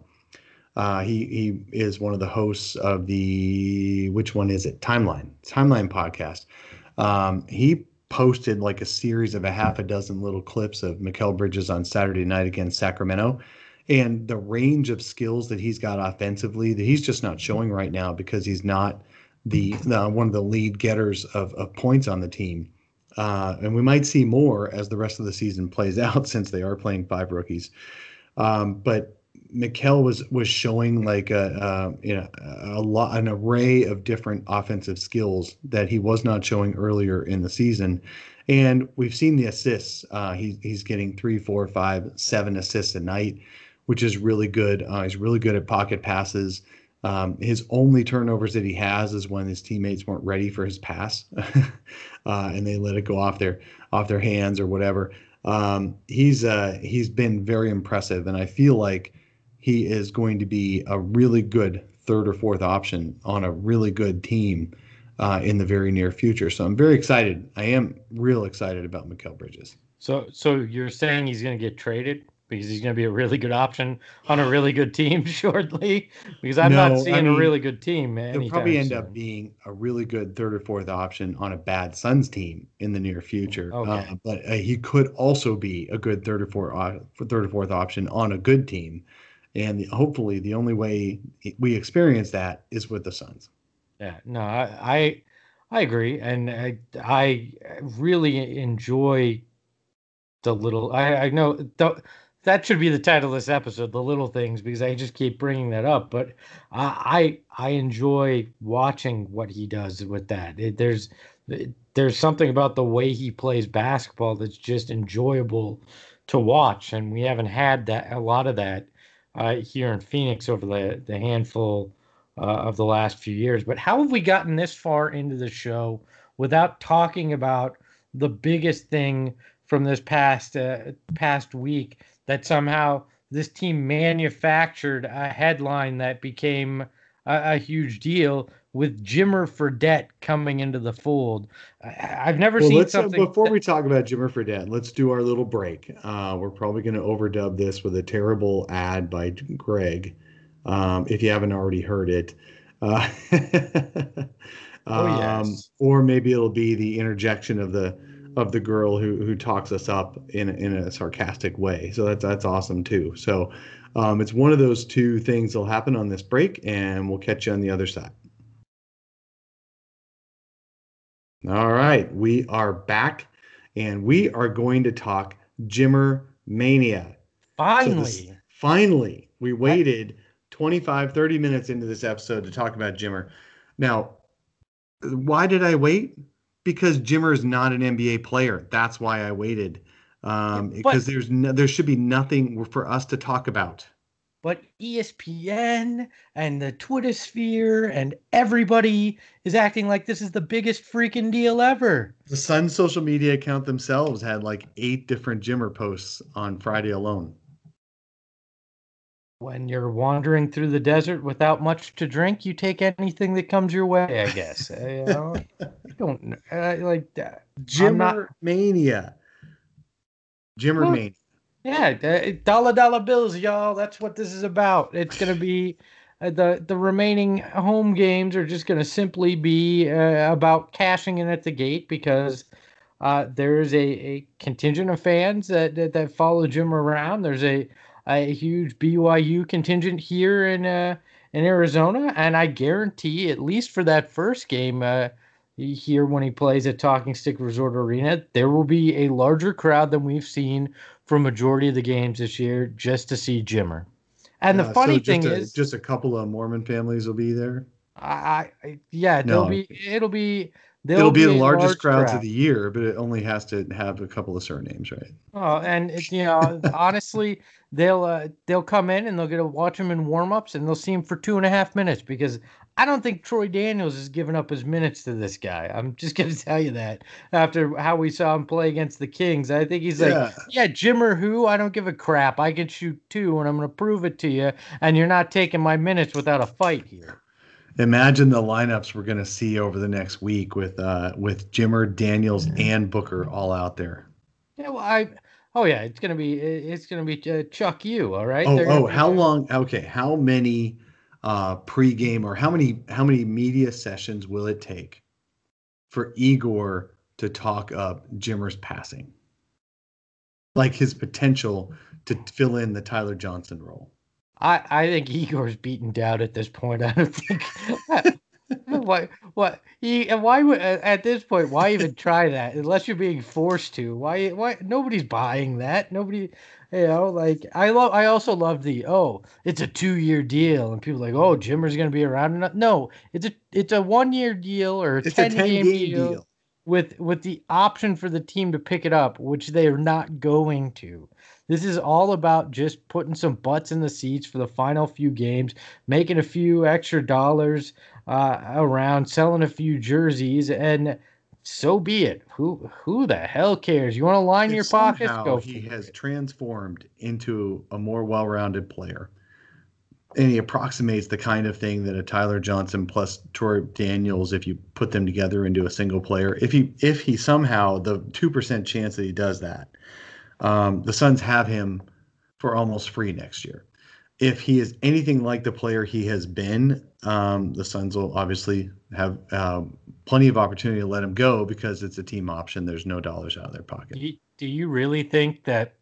uh, he he is one of the hosts of the which one is it? Timeline Timeline podcast. Um, he posted like a series of a half a dozen little clips of Mikal Bridges on Saturday night against Sacramento. And the range of skills that he's got offensively that he's just not showing right now because he's not the, the one of the lead getters of, of points on the team. Uh, and we might see more as the rest of the season plays [LAUGHS] out since they are playing five rookies. Um, but Mikal was was showing like a, a you know a lot an array of different offensive skills that he was not showing earlier in the season, and we've seen the assists. Uh, he, he's getting three, four, five, seven assists a night, which is really good. Uh, he's really good at pocket passes. Um, his only turnovers that he has is when his teammates weren't ready for his pass, [LAUGHS] uh, and they let it go off their off their hands or whatever. Um, he's uh, he's been very impressive, and I feel like he is going to be a really good third or fourth option on a really good team uh, in the very near future. So I'm very excited. I am real excited about Mikal Bridges. So so you're saying he's going to get traded? Because he's going to be a really good option on a really good team [LAUGHS] shortly. Because I'm no, not seeing I mean, a really good team. Man. He'll probably end soon. up being a really good third or fourth option on a bad Suns team in the near future. Okay. Uh, but uh, he could also be a good third or fourth uh, third or fourth option on a good team. And the, hopefully, the only way we experience that is with the Suns. Yeah, no, I I, I agree, and I I really enjoy the little. I I know the that should be the title of this episode, the little things, because I just keep bringing that up. But I I, I enjoy watching what he does with that. It, there's there's something about the way he plays basketball that's just enjoyable to watch, and we haven't had that a lot of that uh, here in Phoenix over the the handful uh, of the last few years. But how have we gotten this far into the show without talking about the biggest thing from this past uh, past week? That somehow this team manufactured a headline that became a, a huge deal with Jimmer Fredette coming into the fold. I, have never well, seen uh, something. Uh, before that... we talk about Jimmer Fredette, let's do our little break. Uh, we're probably going to overdub this with a terrible ad by Greg, um, if you haven't already heard it. Uh, [LAUGHS] oh yes. Um, or maybe it'll be the interjection of the of the girl who who talks us up in in a sarcastic way. So that's that's awesome too. So um, it's one of those two things that'll happen on this break, and we'll catch you on the other side. All right, we are back, and we are going to talk Jimmer Mania. Finally, so this, finally, we waited 25, 30 minutes into this episode to talk about Jimmer. Now, why did I wait? Because Jimmer is not an NBA player. That's why I waited. Um, but, because there's no, there should be nothing for us to talk about. But ESPN and the Twitter sphere and everybody is acting like this is the biggest freaking deal ever. The Sun social media account themselves had like eight different Jimmer posts on Friday alone when you're wandering through the desert without much to drink, you take anything that comes your way. I guess. Uh, you know, [LAUGHS] don't uh, like that. Jimmer not... mania. Jimmer well, mania. Yeah, uh, dollar dollar bills, y'all. That's what this is about. It's gonna be. Uh, the the remaining home games are just going to simply be uh, about cashing in at the gate because uh, there's a, a contingent of fans that, that, that follow Jim around. There's a a huge BYU contingent here in uh, in Arizona, and I guarantee, at least for that first game uh, here when he plays at Talking Stick Resort Arena, there will be a larger crowd than we've seen for majority of the games this year just to see Jimmer. And the funny so thing a, is, just a couple of Mormon families will be there. I, I yeah, no. it'll be it'll be It'll be, be the largest large crowds crowd. of the year, but it only has to have a couple of surnames, right? Oh, and it, you know, honestly, they'll uh, they'll come in and they'll get to watch him in warmups, and they'll see him for two and a half minutes because I don't think Troy Daniels is giving up his minutes to this guy. I'm just [LAUGHS] gonna tell you that after how we saw him play against the Kings, I think he's yeah. like, yeah, Jimmer who? I don't give a crap. I can shoot two, and I'm gonna prove it to you, and you're not taking my minutes without a fight here imagine the lineups we're going to see over the next week with uh with Jimmer, Daniels, and Booker all out there. Yeah, well, I oh yeah, it's gonna be it's gonna be uh, Chuck you, all right. Oh, oh, how there. long? Okay, how many uh pregame or how many how many media sessions will it take for Igor to talk up Jimmer's passing, like his potential to fill in the Tyler Johnson role. I, I think Igor's beaten down at this point. I don't think. What what he why would at this point why even try that? Unless you're being forced to. Why why nobody's buying that. Nobody you know like i love i also love the oh it's a two year deal and people like oh jimmer's gonna be around no it's a it's a one year deal or a It's 10, a 10 game, game deal, deal. with with the option for the team to pick it up which they are not going to. This is all about just putting some butts in the seats for the final few games making a few extra dollars uh, around selling a few jerseys, and so be it. Who who the hell cares? You want to line If your pockets? Go. He has it. transformed into a more well-rounded player, and he approximates the kind of thing that a Tyler Johnson plus Troy Daniels, if you put them together into a single player, if he if he somehow the two percent chance that he does that, um, the Suns have him for almost free next year. If he is anything like the player he has been, um, the Suns will obviously have um, plenty of opportunity to let him go because it's a team option. There's no dollars out of their pocket. Do you, really think that?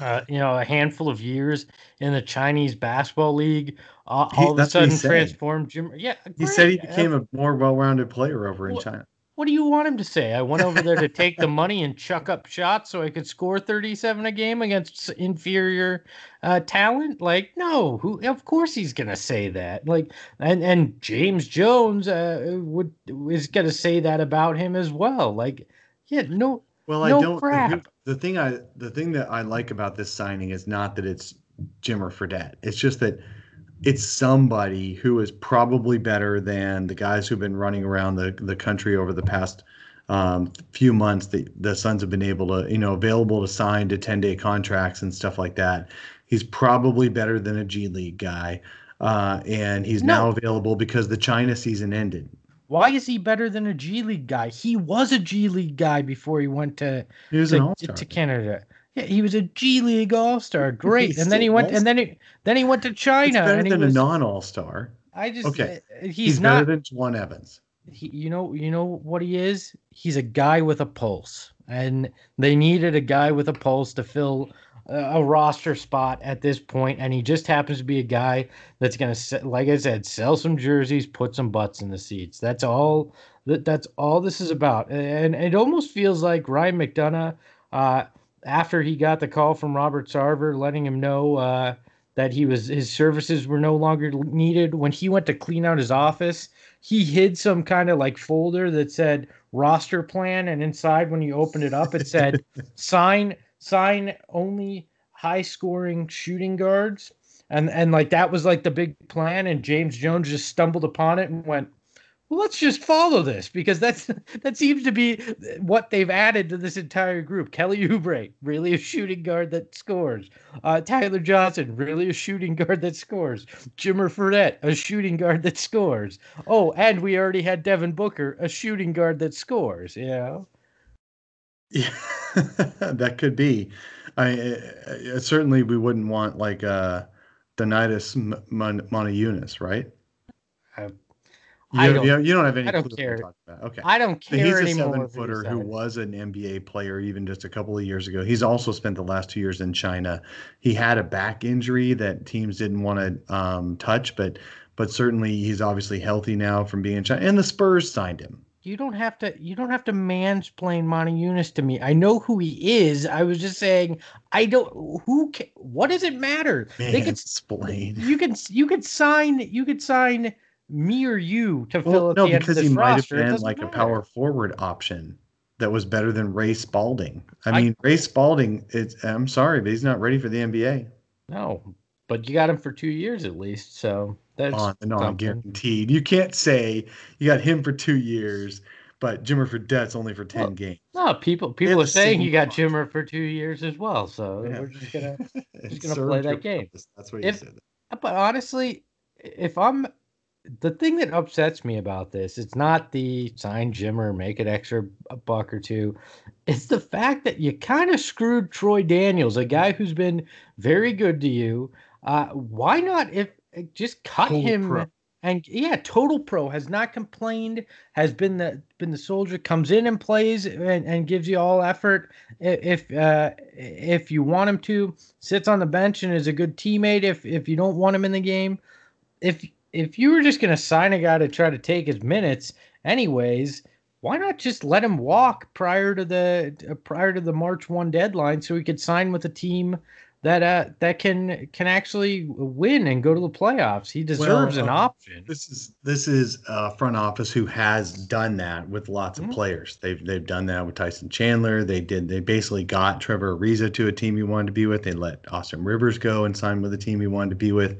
Uh, you know, a handful of years in the Chinese basketball league, uh, He- all of a sudden transformed Jim. Yeah, He said he became a more well-rounded player over in China. What do you want him to say? I went over there to [LAUGHS] take the money and chuck up shots so I could score 37 a game against inferior uh, talent. Like, no, who? Of course he's gonna say that. Like, and and James Jones uh, would is gonna say that about him as well. Like, yeah, no, Well, I don't. crap. The thing I the thing that I like about this signing is not that it's Jim Jimmer Fredette. It's just that it's somebody who is probably better than the guys who've been running around the, the country over the past um, few months. The the Suns have been able to you know available to sign to ten day contracts and stuff like that. He's probably better than a G League guy, uh, and he's now available because the China season ended. why is he better than a G League guy? He was a G League guy before he went to He to, to Canada. Yeah, he was a G League All Star. Great, He's and then he went, and then he then he went to China. It's better and than was, a non All Star. I just Okay. uh, he's, He's, not. better than Jawun Evans. he, you know, you know what he is. He's a guy with a pulse, and they needed a guy with a pulse to fill a, roster spot at this point, and he just happens to be a guy that's gonna, like I said, sell some jerseys, put some butts in the seats. That's all. That that's all this is about, and it almost feels like Ryan McDonough. Uh, after he got the call from Robert Sarver letting him know uh, that he was his services were no longer needed, when he went to clean out his office, he hid some kind of like folder that said roster plan, and inside when you opened it up, it said [LAUGHS] sign sign only high scoring shooting guards. And and like that was like the big plan, and James Jones just stumbled upon it and went, let's just follow this because that's [LAUGHS] that seems to be what they've added to this entire group. Kelly Oubre, really a shooting guard that scores. Uh, Tyler Johnson, really a shooting guard that scores. Jimmer Fredette, a shooting guard that scores. Oh, and we already had Devin Booker, a shooting guard that scores. You know, Yeah, [LAUGHS] that could be. I uh, certainly we wouldn't want like uh Donatas M- Mon- Monteunis, right? You, I don't- you, don't have any I don't care. about. Okay. I don't But he's a seven footer who was an NBA player even just a couple of years ago. He's also spent the last two years in China. He had a back injury that teams didn't want to um, touch, but but certainly he's obviously healthy now from being in China. And the Spurs signed him. You don't have to. You don't have to mansplain Monty Eunice to me. I know who he is. I was just saying. I don't. Who? Ca- what does it matter? Man, They could. explain. You could. You could sign. You could sign me or you to fill Well, at no, the end because of he this might have roster. It been doesn't like a power forward option that was better than Ray Spalding. I I- mean, Ray Spalding. It's. I'm sorry, but he's not ready for the NBA. No, but you got him for two years at least. So that's on and on, guaranteed. You can't say you got him for two years, but Jimmer for Fredette's only for ten Well, games. No, people people have are saying you got. Jimmer for two years as well. So Yeah. we're just gonna. [LAUGHS] It gonna play that game. That's what you If- said. But honestly, if I'm the thing that upsets me about this, it's not the sign Jimmer, make an extra a buck or two. It's the fact that you kind of screwed Troy Daniels, a guy who's been very good to you. Uh, why not if just cut him? Co-pro. And yeah, Total Pro has not complained. Has been the been the soldier comes in and plays and, and gives you all effort if uh, if you want him to. Sits on the bench and is a good teammate if if you don't want him in the game. If if you were just going to sign a guy to try to take his minutes anyways, why not just let him walk prior to the uh, prior to the March 1 deadline so he could sign with a team that uh that can can actually win and go to the playoffs. He deserves well, an uh, option. This is this is a front office who has done that with lots mm-hmm. of players. They've they've done that with Tyson Chandler. They did they basically got Trevor Ariza to a team he wanted to be with. They let Austin Rivers go and sign with a team he wanted to be with.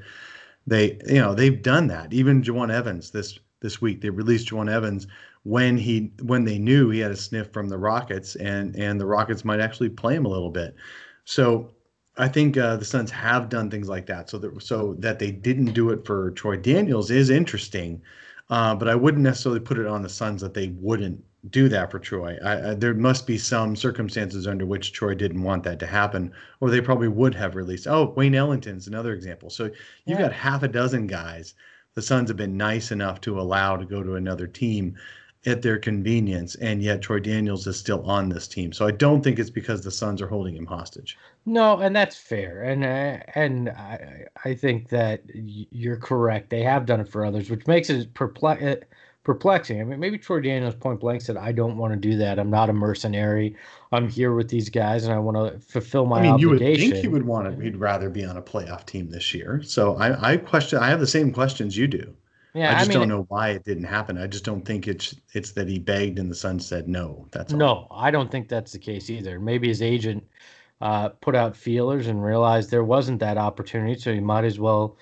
They you know they've done that. Even Jawun Evans this this week they released Jawun Evans when he when they knew he had a sniff from the Rockets and and the Rockets might actually play him a little bit. So I think uh, the Suns have done things like that. So that so that they didn't do it for Troy Daniels is interesting, uh, but I wouldn't necessarily put it on the Suns that they wouldn't do that for Troy. I, I, there must be some circumstances under which Troy didn't want that to happen, or they probably would have released. Oh, Wayne Ellington's another example. So you've yeah. got half a dozen guys the Suns have been nice enough to allow to go to another team at their convenience, and yet Troy Daniels is still on this team. So I don't think it's because the Suns are holding him hostage. No, and that's fair, and uh, and I I think that you're correct. They have done it for others, which makes it perplex uh, perplexing. I mean, maybe Troy Daniels point blank said, "I don't want to do that. I'm not a mercenary. I'm here with these guys, and I want to fulfill my." I mean, obligation. you would think he would want to. He'd rather be on a playoff team this year. So I I question. I have the same questions you do. Yeah, I just I mean, don't know why it didn't happen. I just don't think it's it's that he begged and the Sun said no. That's all. no. I don't think that's the case either. Maybe his agent uh, put out feelers and realized there wasn't that opportunity, so he might as well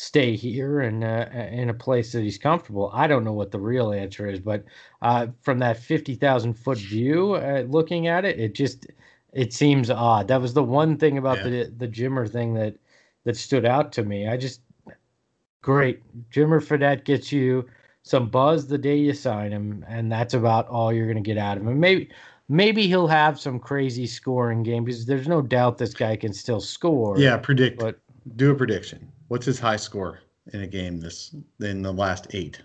stay here and uh, in a place that he's comfortable. I don't know what the real answer is, but uh, from that fifty thousand foot view, uh, looking at it, it just it seems odd. That was the one thing about yeah. the the Jimmer thing that that stood out to me. I just great. Jimmer Fredette gets you some buzz the day you sign him, and that's about all you're going to get out of him. Maybe maybe he'll have some crazy scoring game because there's no doubt this guy can still score. Yeah, predict. But do a prediction. What's his high score in a game this in the last eight?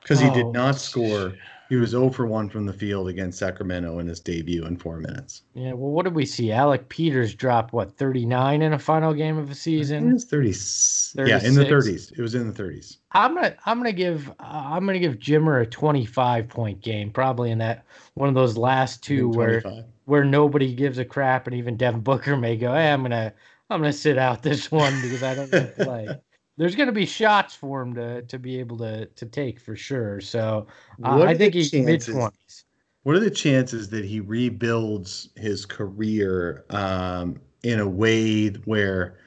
Because he oh, did not score. He was 0 for 1 from the field against Sacramento in his debut in four minutes. Yeah, well, what did we see? Alec Peters dropped what 39 in a final game of a season. It was 30. 36? Yeah, in the 30s. It was in the 30s. I'm gonna I'm gonna give uh, I'm gonna give Jimmer a 25 point game, probably in that one of those last two where where nobody gives a crap, and even Devin Booker may go, "Hey, I'm gonna I'm gonna sit out this [LAUGHS] one because I don't play." [LAUGHS] there's going to be shots for him to to be able to to take for sure. So uh, I think he's mid twenties. What are the chances that he rebuilds his career um, in a way where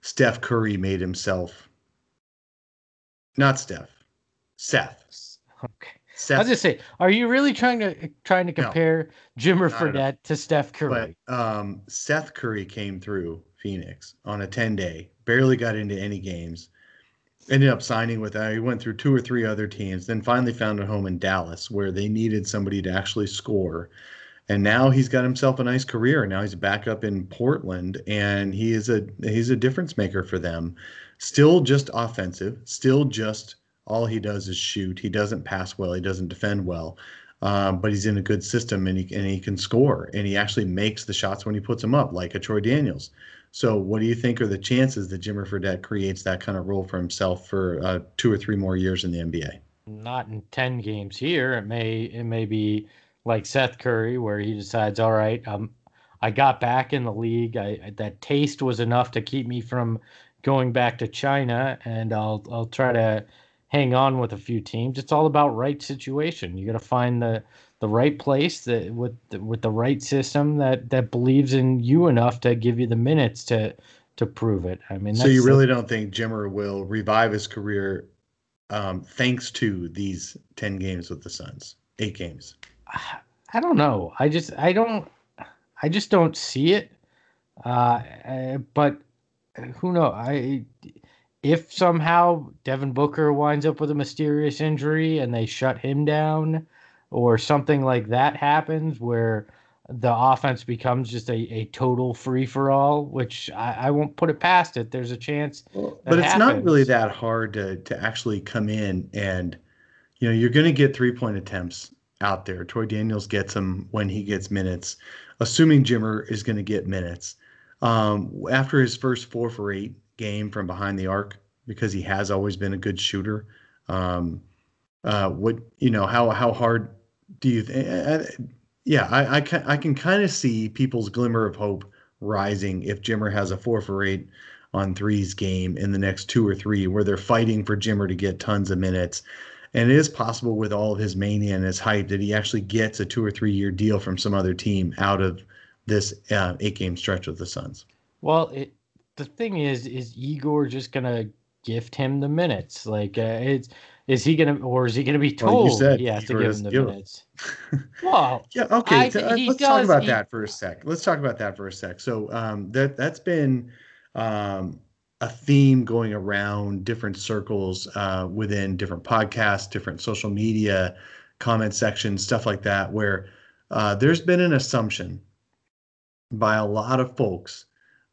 Steph Curry made himself? Not Steph, Seth. Okay. Seth, I was just say, are you really trying to trying to compare no, Jimmer Fredette to Steph Curry? But um, Seth Curry came through Phoenix on a ten day, barely got into any games, ended up signing with he went through two or three other teams then finally found a home in dallas where they needed somebody to actually score. And now he's got himself a nice career. Now he's back up in portland and he is a he's a difference maker for them. Still just offensive still just all he does is shoot. He doesn't pass well he doesn't defend well um, but he's in a good system and he, and he can score and he actually makes the shots when he puts them up like a troy daniels so, what do you think are the chances that Jimmer Fredette creates that kind of role for himself for uh, two or three more years in the NBA? Not in ten games here. It may it may be like Seth Curry, where he decides, all right, um, I got back in the league. I that taste was enough to keep me from going back to China, and I'll I'll try to hang on with a few teams. It's all about right situation. You got to find the the right place that with the, with the right system that that believes in you enough to give you the minutes to to prove it. I mean, so you really the, don't think Jimmer will revive his career um, thanks to these ten games with the Suns, eight games? [SIGHS] I don't know. I just I don't I just don't see it. Uh, uh but who knows? I if somehow Devin Booker winds up with a mysterious injury and they shut him down or something like that happens where the offense becomes just a, a total free for all, which I, I won't put it past it. There's a chance. Well, but it's happens. not really that hard to to actually come in and you know you're going to get three point attempts out there. Troy Daniels gets them when he gets minutes, assuming Jimmer is going to get minutes. Um, after his first four for eight game from behind the arc, because he has always been a good shooter. Um, uh, what you know, how how hard do you? Th- uh, yeah, I, I can I can kind of see people's glimmer of hope rising if Jimmer has a four for eight on threes game in the next two or three, where they're fighting for Jimmer to get tons of minutes. And it is possible with all of his mania and his hype that he actually gets a two or three year deal from some other team out of this uh, eight game stretch with the Suns. Well, it, the thing is, is Igor just gonna gift him the minutes? Like, uh, it's is he gonna, or is he gonna be told well, said, he has to give him the give minutes? well, [LAUGHS] yeah, okay. I, uh, let's does, talk about he, that for a sec. Let's talk about that for a sec. So, um, that that's been um, a theme going around different circles uh, within different podcasts, different social media comment sections, stuff like that, where uh, there's been an assumption by a lot of folks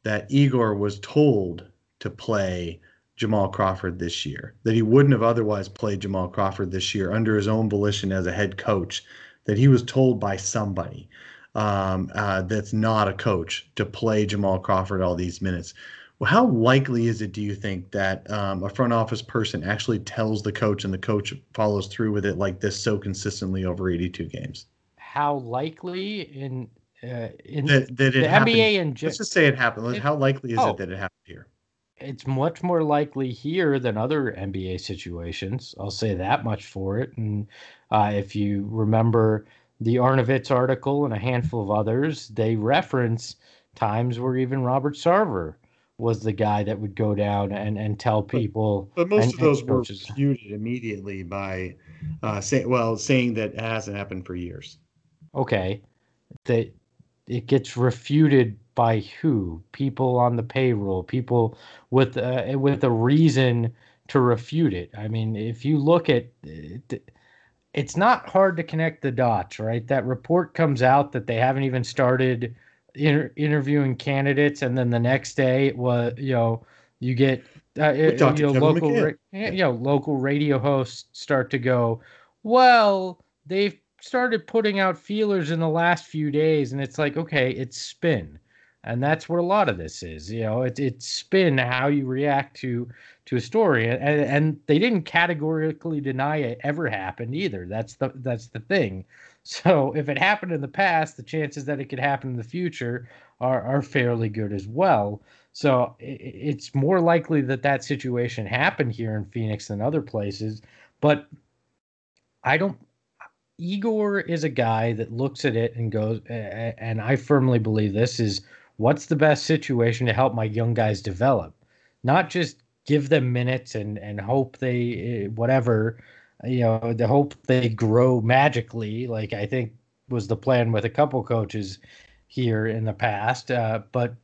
that Igor was told to play Jamal Crawford this year, that he wouldn't have otherwise played Jamal Crawford this year under his own volition as a head coach, that he was told by somebody um, uh, that's not a coach to play Jamal Crawford all these minutes. Well, how likely is it, do you think, that um, a front office person actually tells the coach and the coach follows through with it like this so consistently over 82 games? How likely in uh, in that, that the NBA and let's just say it happened. How likely is oh, it that it happened here? It's much more likely here than other NBA situations. I'll say that much for it. And uh, if you remember the Arnovitz article and a handful of others, they reference times where even Robert Sarver was the guy that would go down and, and tell people. But, but most and, of those were refuted immediately by uh, say, well, saying that it hasn't happened for years. Okay, that it gets refuted by who? People on the payroll, people with uh, with a reason to refute it. I mean, if you look at it, it's not hard to connect the dots, right? That report comes out that they haven't even started inter- interviewing candidates, and then the next day, it was you know you get uh, you know local ra- you know local radio hosts start to go, well, they've started putting out feelers in the last few days, and it's like okay, it's spin and that's what a lot of this is you know it, it's spin how you react to to a story and, and they didn't categorically deny it ever happened either. That's the that's the thing. [LAUGHS] So if it happened in the past the chances that it could happen in the future are are fairly good as well. So it, it's more likely that that situation happened here in phoenix than other places but i don't igor is a guy that looks at it and goes and i firmly believe this is what's the best situation to help my young guys develop? Not just give them minutes and and hope they eh, whatever you know the hope they grow magically like i think was the plan with a couple coaches here in the past uh, but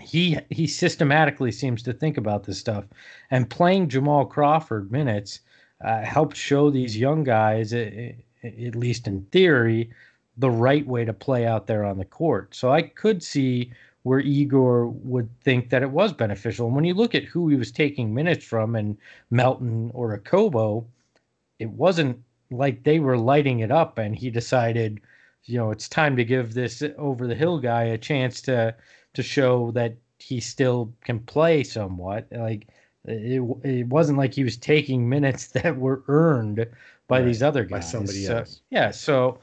he he systematically seems to think about this stuff. And playing jamal crawford minutes uh, helped show these young guys eh, eh, at least in theory the right way to play out there on the court. So I could see where Igor would think that it was beneficial. And when you look at who he was taking minutes from and Melton or Okobo, it wasn't like they were lighting it up and he decided, you know, it's time to give this over the hill guy a chance to to show that he still can play somewhat. Like it, it wasn't like he was taking minutes [LAUGHS] that were earned by right, these other guys. By somebody so, else. Yeah. So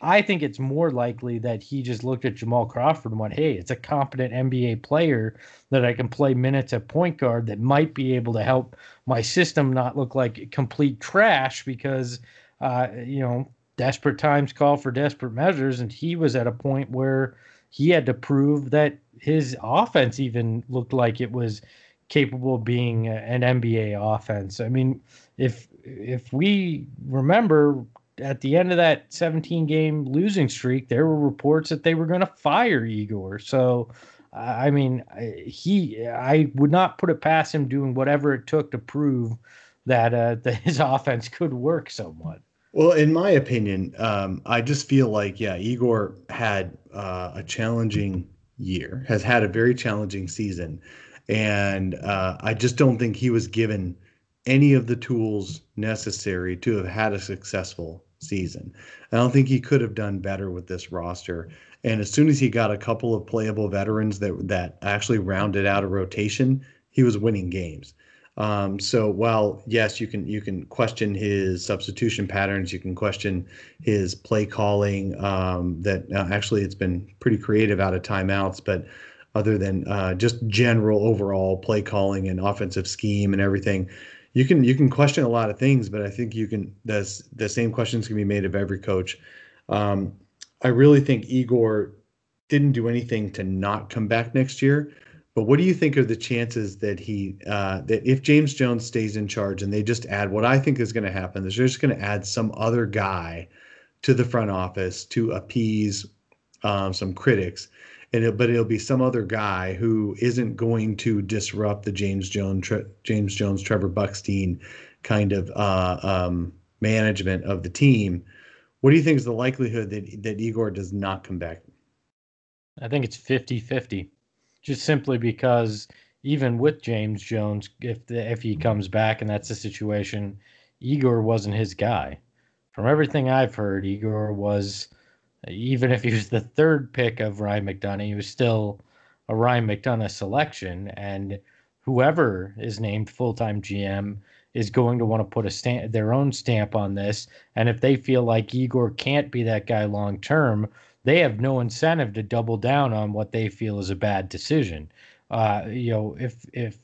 I, think it's more likely that he just looked at Jamal Crawford and went, hey, it's a competent NBA player that I can play minutes at point guard that might be able to help my system not look like complete trash because, uh, you know, desperate times call for desperate measures. And he was at a point where he had to prove that his offense even looked like it was capable of being an NBA offense. I mean, if if we remember at the end of that 17 game losing streak, there were reports that they were going to fire Igor. So, I mean, he, I would not put it past him doing whatever it took to prove that, uh, [LAUGHS] that his offense could work somewhat. Well, in my opinion, um, I just feel like yeah, Igor had uh, a challenging year, has had a very challenging season, and uh, I just don't think he was given any of the tools necessary to have had a successful season. I don't think he could have done better with this roster. And as soon as he got a couple of playable veterans that that actually rounded out a rotation, he was winning games. Um, so while yes, you can you can question his substitution patterns, you can question his play calling. Um, that uh, actually it's been pretty creative out of timeouts, but other than uh, just general overall play calling and offensive scheme and everything, you can you can question a lot of things. But I think you can the the same questions can be made of every coach. Um, I really think Igor didn't do anything to not come back next year. But what do you think are the chances that he uh, that if James Jones stays in charge and they just add what I think is going to happen is they're just going to add some other guy to the front office to appease um, some critics, and it, but it'll be some other guy who isn't going to disrupt the James Jones Tre- James Jones Trevor Bukstein kind of uh, um, management of the team. What do you think is the likelihood that that Igor does not come back? I think it's 50 50 just simply because even with James Jones, if the, if he comes back and that's the situation, Igor wasn't his guy. From everything I've heard, Igor was even if he was the third pick of Ryan McDonough, he was still a Ryan McDonough selection, and whoever is named full time GM is going to want to put a stamp, their own stamp on this. And if they feel like Igor can't be that guy long term, they have no incentive to double down on what they feel is a bad decision. Uh, you know, if if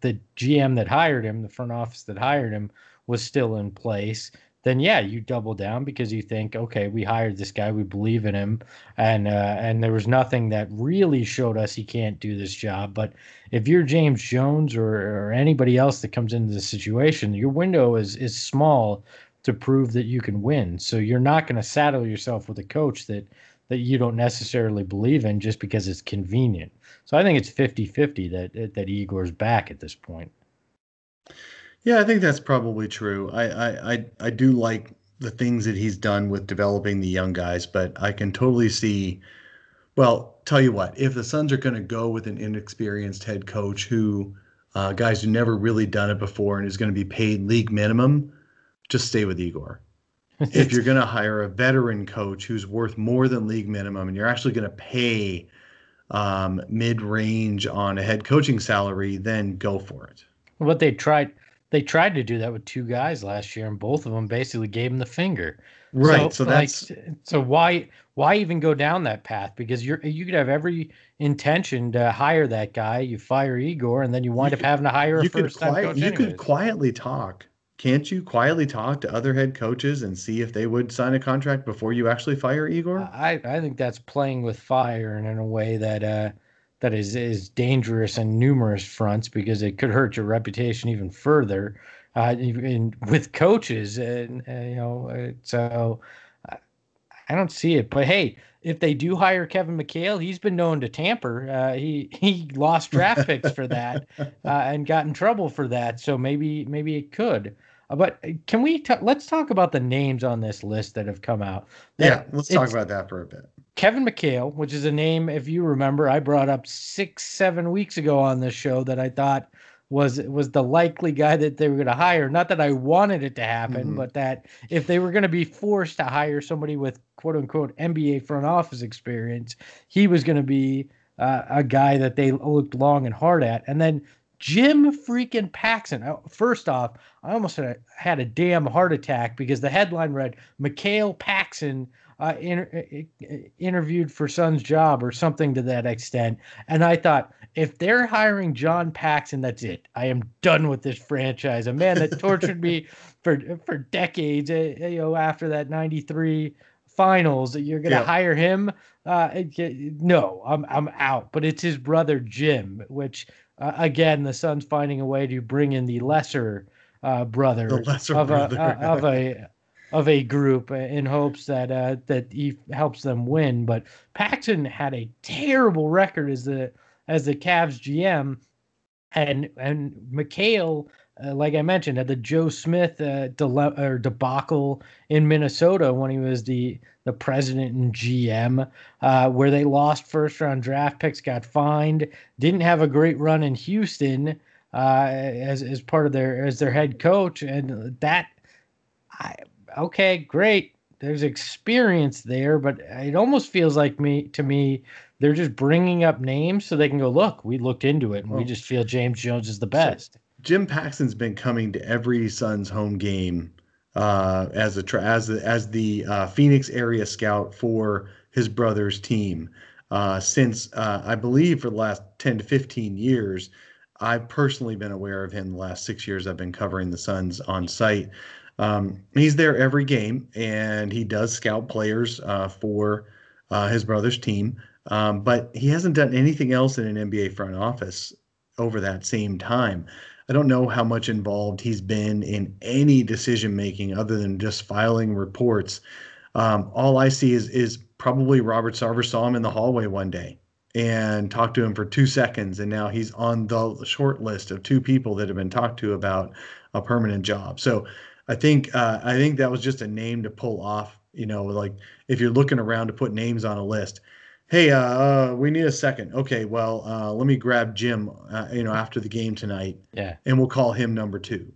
the GM that hired him, the front office that hired him, was still in place, then yeah, you double down because you think, okay, we hired this guy, we believe in him, and uh, and there was nothing that really showed us he can't do this job. But if you're James Jones or, or anybody else that comes into the situation, your window is is small to prove that you can win. So you're not going to saddle yourself with a coach that that you don't necessarily believe in just because it's convenient. So I think it's 50-50 that that Igor's back at this point. Yeah, I think that's probably true. I I I, I do like the things that he's done with developing the young guys, but I can totally see well, tell you what, if the Suns are going to go with an inexperienced head coach who uh, guys who never really done it before and is going to be paid league minimum, just stay with Igor [LAUGHS] if you're going to hire a veteran coach who's worth more than league minimum and you're actually going to pay um, mid range on a head coaching salary, then go for it. What they tried, they tried to do that with two guys last year, and both of them basically gave him the finger. Right. So, so that's like, so why why even go down that path? Because you're you could have every intention to hire that guy. You fire Igor, and then you wind you up could, having to hire a first time coach. You anyways. could quietly talk can't you quietly talk to other head coaches and see if they would sign a contract before you actually fire Igor? I, I think that's playing with fire and in a way that uh, that is is dangerous on numerous fronts because it could hurt your reputation even further. Uh, with coaches, and uh, you know, uh, so I don't see it. But hey, if they do hire Kevin McHale, he's been known to tamper. Uh, he he lost draft picks for that uh, and got in trouble for that. So maybe maybe it could. Uh, but uh, can we t- let's talk about the names on this list that have come out? That, yeah, let's talk about that for a bit. Kevin McHale, which is a name, if you remember, I brought up six, seven weeks ago on this show that I thought was was the likely guy that they were going to hire. Not that I wanted it to happen, mm-hmm. but that if they were going to be forced to hire somebody with quote unquote NBA front office experience, he was going to be uh, a guy that they looked long and hard at. And then Jim freaking Paxson. Uh, first off, I almost had a, had a damn heart attack because the headline read Mikhail Paxson uh, inter- uh, uh, interviewed for Son's job or something to that extent. And I thought, if they're hiring John Paxson, that's it. I am done with this franchise. A man that tortured me [LAUGHS] for for decades. Uh, you know, after that '93 finals, you're going to yeah. hire him? Uh, no, I'm I'm out. But it's his brother Jim, which uh, again, the Suns finding a way to bring in the lesser uh, brother, the lesser of brother. a uh, of a of a group in hopes that uh, that he helps them win. But Paxson had a terrible record as the as the Cavs GM, and and McHale uh, like I mentioned, had the Joe Smith uh, or debacle in Minnesota when he was the the president and GM, uh, where they lost first round draft picks, got fined, didn't have a great run in Houston uh, as as part of their as their head coach, and that, I okay, great. There's experience there, but it almost feels like me to me they're just bringing up names so they can go look. We looked into it, and we just feel James Jones is the best. So Jim Paxson's been coming to every Suns home game uh, as a as the, as the uh, Phoenix area scout for his brother's team uh, since uh, I believe for the last ten to fifteen years. I've personally been aware of him the last six years. I've been covering the Suns on site. Um, he's there every game, and he does scout players uh, for uh, his brother's team. Um, but he hasn't done anything else in an NBA front office over that same time. I don't know how much involved he's been in any decision making other than just filing reports. Um, all I see is is probably Robert Sarver saw him in the hallway one day and talked to him for two seconds, and now he's on the short list of two people that have been talked to about a permanent job. So I think uh, I think that was just a name to pull off. You know, like if you're looking around to put names on a list, hey, uh, uh, we need a second. Okay, well, uh, let me grab Jim, uh, you know, after the game tonight. Yeah. And we'll call him number two.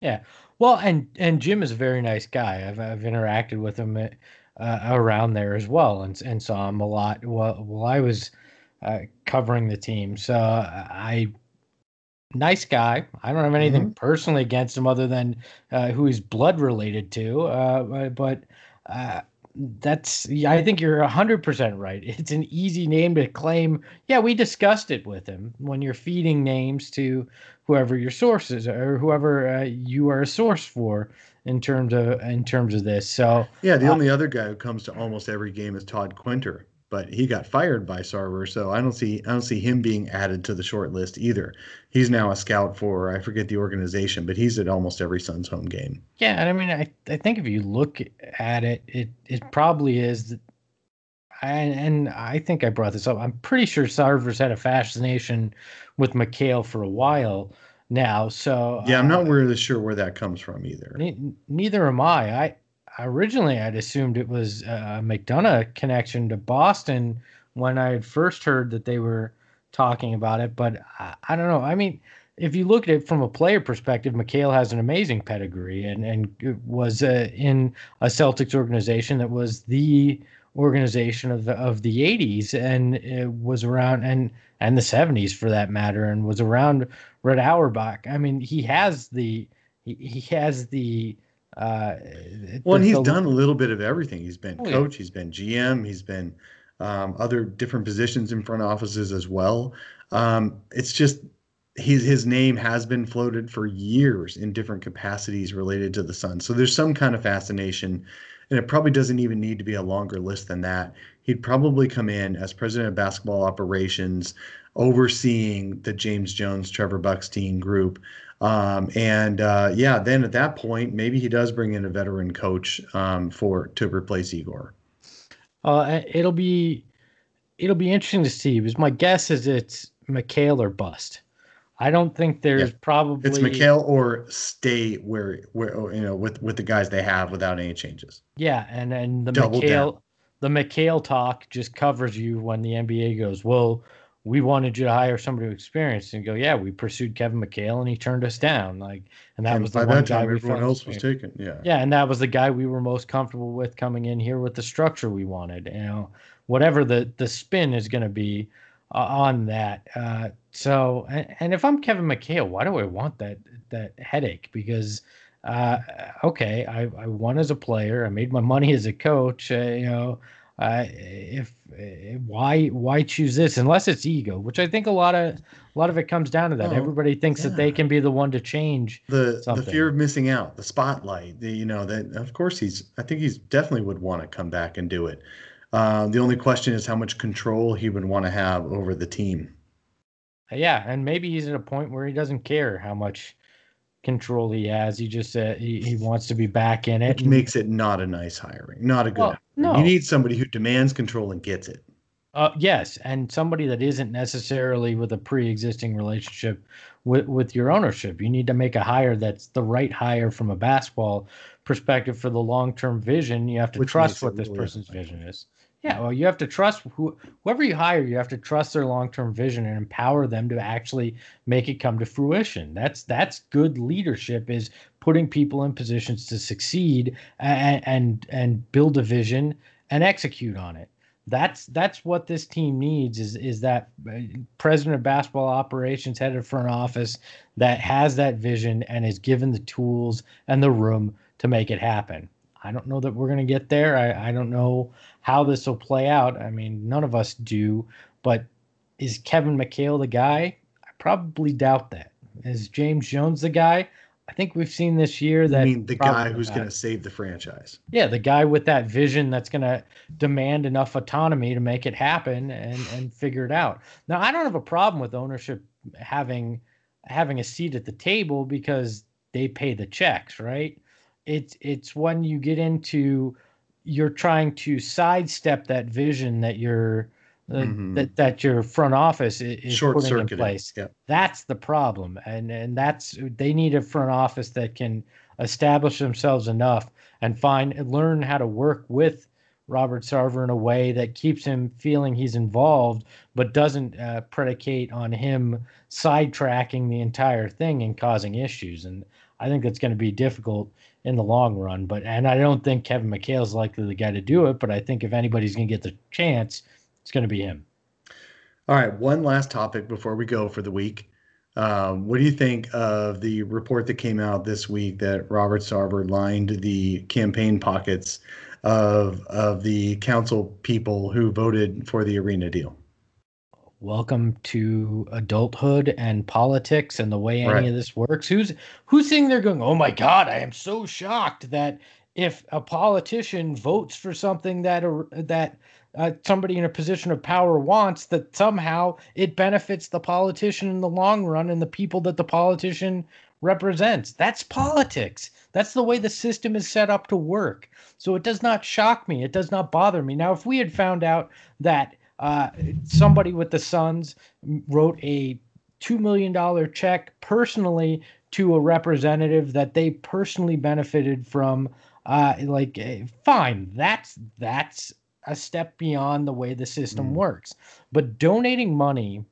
Yeah. Well, and and Jim is a very nice guy. I've I've interacted with him uh, around there as well, and and saw him a lot while while I was uh, covering the team. So I nice guy. I don't have anything mm-hmm. personally against him other than uh, who he's blood related to. Uh, but uh, that's I think you're hundred percent right. [LAUGHS] It's an easy name to claim. Yeah, we discussed it with him when you're feeding names to whoever your sources or whoever uh, you are a source for in terms of in terms of this. So yeah, the uh, only other guy who comes to almost every game is Todd Quinter but he got fired by Sarver, so I don't see I don't see him being added to the short list either. He's now a scout for I forget the organization, but he's at almost every Suns home game. Yeah, and I mean I I think if you look at it, it it probably is. And, and I think I brought this up. I'm pretty sure Sarver's had a fascination with McHale for a while now. So yeah, I'm not uh, really sure where that comes from either. Ne- neither am I. I originally I'd assumed it was a McDonough connection to Boston when I had first heard that they were talking about it, but I, I, don't know. I mean, if you look at it from a player perspective, McHale has an amazing pedigree and and was uh, in a Celtics organization that was the organization of the of the 80s and was around and and the 70s for that matter and was around Red Auerbach. I mean, he has the he, he has the uh, well, and he's the, done a little bit of everything. He's been oh, coach, yeah. he's been GM, he's been um, other different positions in front offices as well. Um, it's just his his name has been floated for years in different capacities related to the Sun. So there's some kind of fascination, and it probably doesn't even need to be a longer list than that. He'd probably come in as president of basketball operations, overseeing the James Jones, Trevor Bukstein group. Um, and uh, yeah, then at that point, maybe he does bring in a veteran coach um, for to replace Igor. Uh, it'll be it'll be interesting to see. Because my guess is it's McHale or bust. I don't think there's yeah. probably it's McHale or stay where where oh, you know with with the guys they have without any changes. Yeah, and and the Double McHale down. the McHale talk just covers you when the NBA goes, well, we wanted you to hire somebody experienced and go, yeah, we pursued Kevin McHale and he turned us down. Like, and that and was the one guy we everyone else was taken. Yeah. Yeah. And that was the guy we were most comfortable with coming in here with the structure we wanted, you know, whatever the, the spin is going to be uh, on that. Uh, so, and, and, if I'm Kevin McHale, why do I want that, that headache? Because, uh, okay, I, I won as a player. I made my money as a coach, uh, you know, uh, if uh, why why choose this unless it's ego, which I think a lot of a lot of it comes down to that. Oh, Everybody thinks yeah. that they can be the one to change the something. the fear of missing out, the spotlight. The, you know that of course he's. I think he's definitely would want to come back and do it. Uh, the only question is how much control he would want to have over the team. Yeah, and maybe he's at a point where he doesn't care how much control he has. He just uh, he, he wants to be back in it. Which and, makes it not a nice hiring, not a good. Well, no, you need somebody who demands control and gets it. Uh, yes, and somebody that isn't necessarily with a pre-existing relationship with with your ownership. You need to make a hire that's the right hire from a basketball perspective for the long-term vision. You have to Which trust what this really person's vision is. Yeah, well, you have to trust who, whoever you hire. You have to trust their long-term vision and empower them to actually make it come to fruition. That's that's good leadership. Is putting people in positions to succeed and and, and build a vision and execute on it that's that's what this team needs is is that uh, president of basketball operations head of front office that has that vision and is given the tools and the room to make it happen i don't know that we're going to get there I, I don't know how this will play out i mean none of us do but is kevin mchale the guy i probably doubt that is james jones the guy I think we've seen this year that I mean the guy who's going to save the franchise. Yeah, the guy with that vision that's going to demand enough autonomy to make it happen and and figure it out. Now, I don't have a problem with ownership having having a seat at the table because they pay the checks, right? It's it's when you get into you're trying to sidestep that vision that you're uh, Mhm. that that your front office is Short putting in place Yeah. that's the problem and and that's they need a front office that can establish themselves enough and find learn how to work with Robert Sarver in a way that keeps him feeling he's involved but doesn't uh, predicate on him sidetracking the entire thing and causing issues and I think that's going to be difficult in the long run but and I don't think Kevin McHale is likely the guy to do it but I think if anybody's going to get the chance it's going to be him All right, one last topic before we go for the week. Um, what do you think of the report that came out this week that Robert Sarver lined the campaign pockets of of the council people who voted for the arena deal? welcome to adulthood and politics and the way any Right. of this works who's who's sitting there going oh my god i am so shocked that if a politician votes for something that a, that uh, somebody in a position of power wants that somehow it benefits the politician in the long run and the people that the politician represents that's politics that's the way the system is set up to work so it does not shock me it does not bother me now if we had found out that uh, somebody with the Suns wrote a two million dollar check personally to a representative that they personally benefited from. Uh, like, eh, fine, that's that's a step beyond the way the system Mm. works. But donating money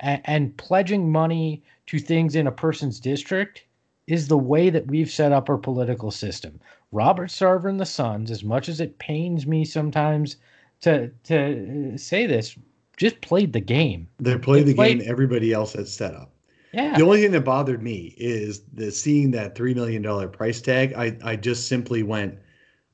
and, and pledging money to things in a person's district is the way that we've set up our political system. Robert Sarver and the Suns, as much as it pains me sometimes to to uh, say this, just played the game. They played They the played- game everybody else had set up. Yeah, The only thing that bothered me is the seeing that three million dollar price tag. I I just simply went,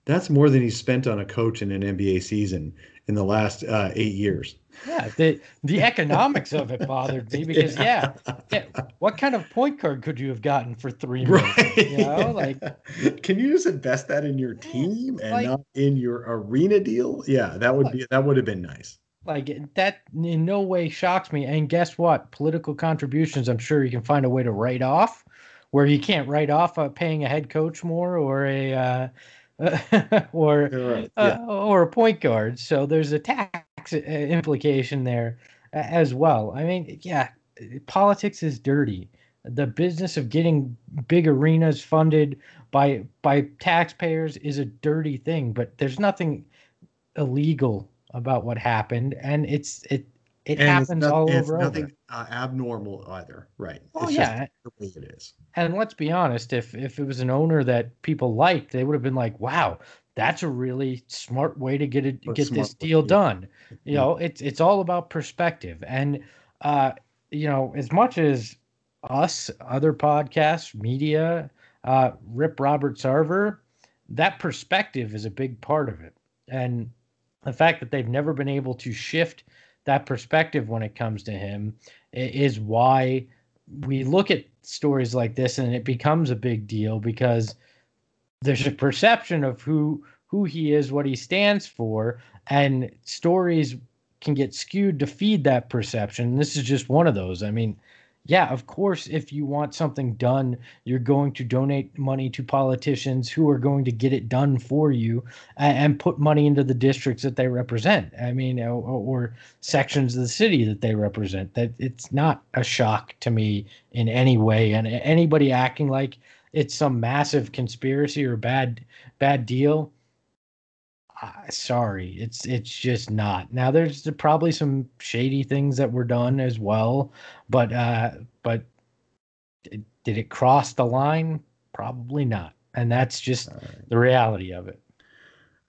that's more than he spent on a coach in an NBA season in the last uh, eight years. Yeah. The the [LAUGHS] economics of it bothered me because yeah, yeah. What kind of point guard could you have gotten for three million? Right. You know, like [LAUGHS] can you just invest that in your team and Like- not in your arena deal? Yeah, that would be that would have been nice. like that in no way shocks me. And guess what? Political contributions, I'm sure you can find a way to write off, where you can't write off uh, paying a head coach more or a uh, [LAUGHS] or right. uh, or a point guard. So there's a tax uh, implication there as well. I mean, yeah, politics is dirty. The business of getting big arenas funded by by taxpayers is a dirty thing, but there's nothing illegal about what happened, and it's it it And it's happens not- all it's over. nothing over. uh, abnormal either. Right. Oh it's yeah, the way it is. and let's be honest, if if it was an owner that people liked, they would have been like, "Wow, that's a really smart way to get it get this deal done." You know, it's it's all about perspective, and uh, you know, as much as us, other podcasts, media, uh, Rip Robert Sarver, that perspective is a big part of it, and the fact that they've never been able to shift that perspective when it comes to him is why we look at stories like this and it becomes a big deal because there's a perception of who who he is, what he stands for, and stories can get skewed to feed that perception. This is just one of those. I mean, yeah, of course, if you want something done, you're going to donate money to politicians who are going to get it done for you and, and put money into the districts that they represent. I mean, or, or, sections of the city that they represent. That it's not a shock to me in any way. And anybody acting like it's some massive conspiracy or bad bad deal uh, sorry, it's it's just not. Now there's probably some shady things that were done as well, but uh, but did it cross the line? Probably not, and that's just right. the reality of it.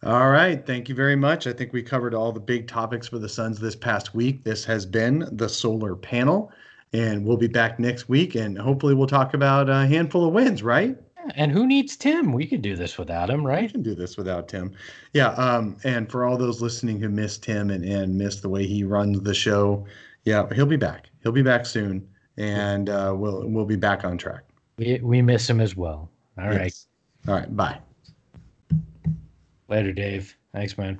All right, thank you very much. I think we covered all the big topics for the Suns this past week. This has been the Solar Panel, and we'll be back next week, and hopefully we'll talk about a handful of wins, right? And who needs Tim? We could do this without him, right? We can do this without Tim. Yeah. Um, and for all those listening who missed Tim and, and missed the way he runs the show, yeah, he'll be back. He'll be back soon, and uh, we'll we'll be back on track. We we miss him as well. All yes. right. All right. Bye. Later, Dave. Thanks, man.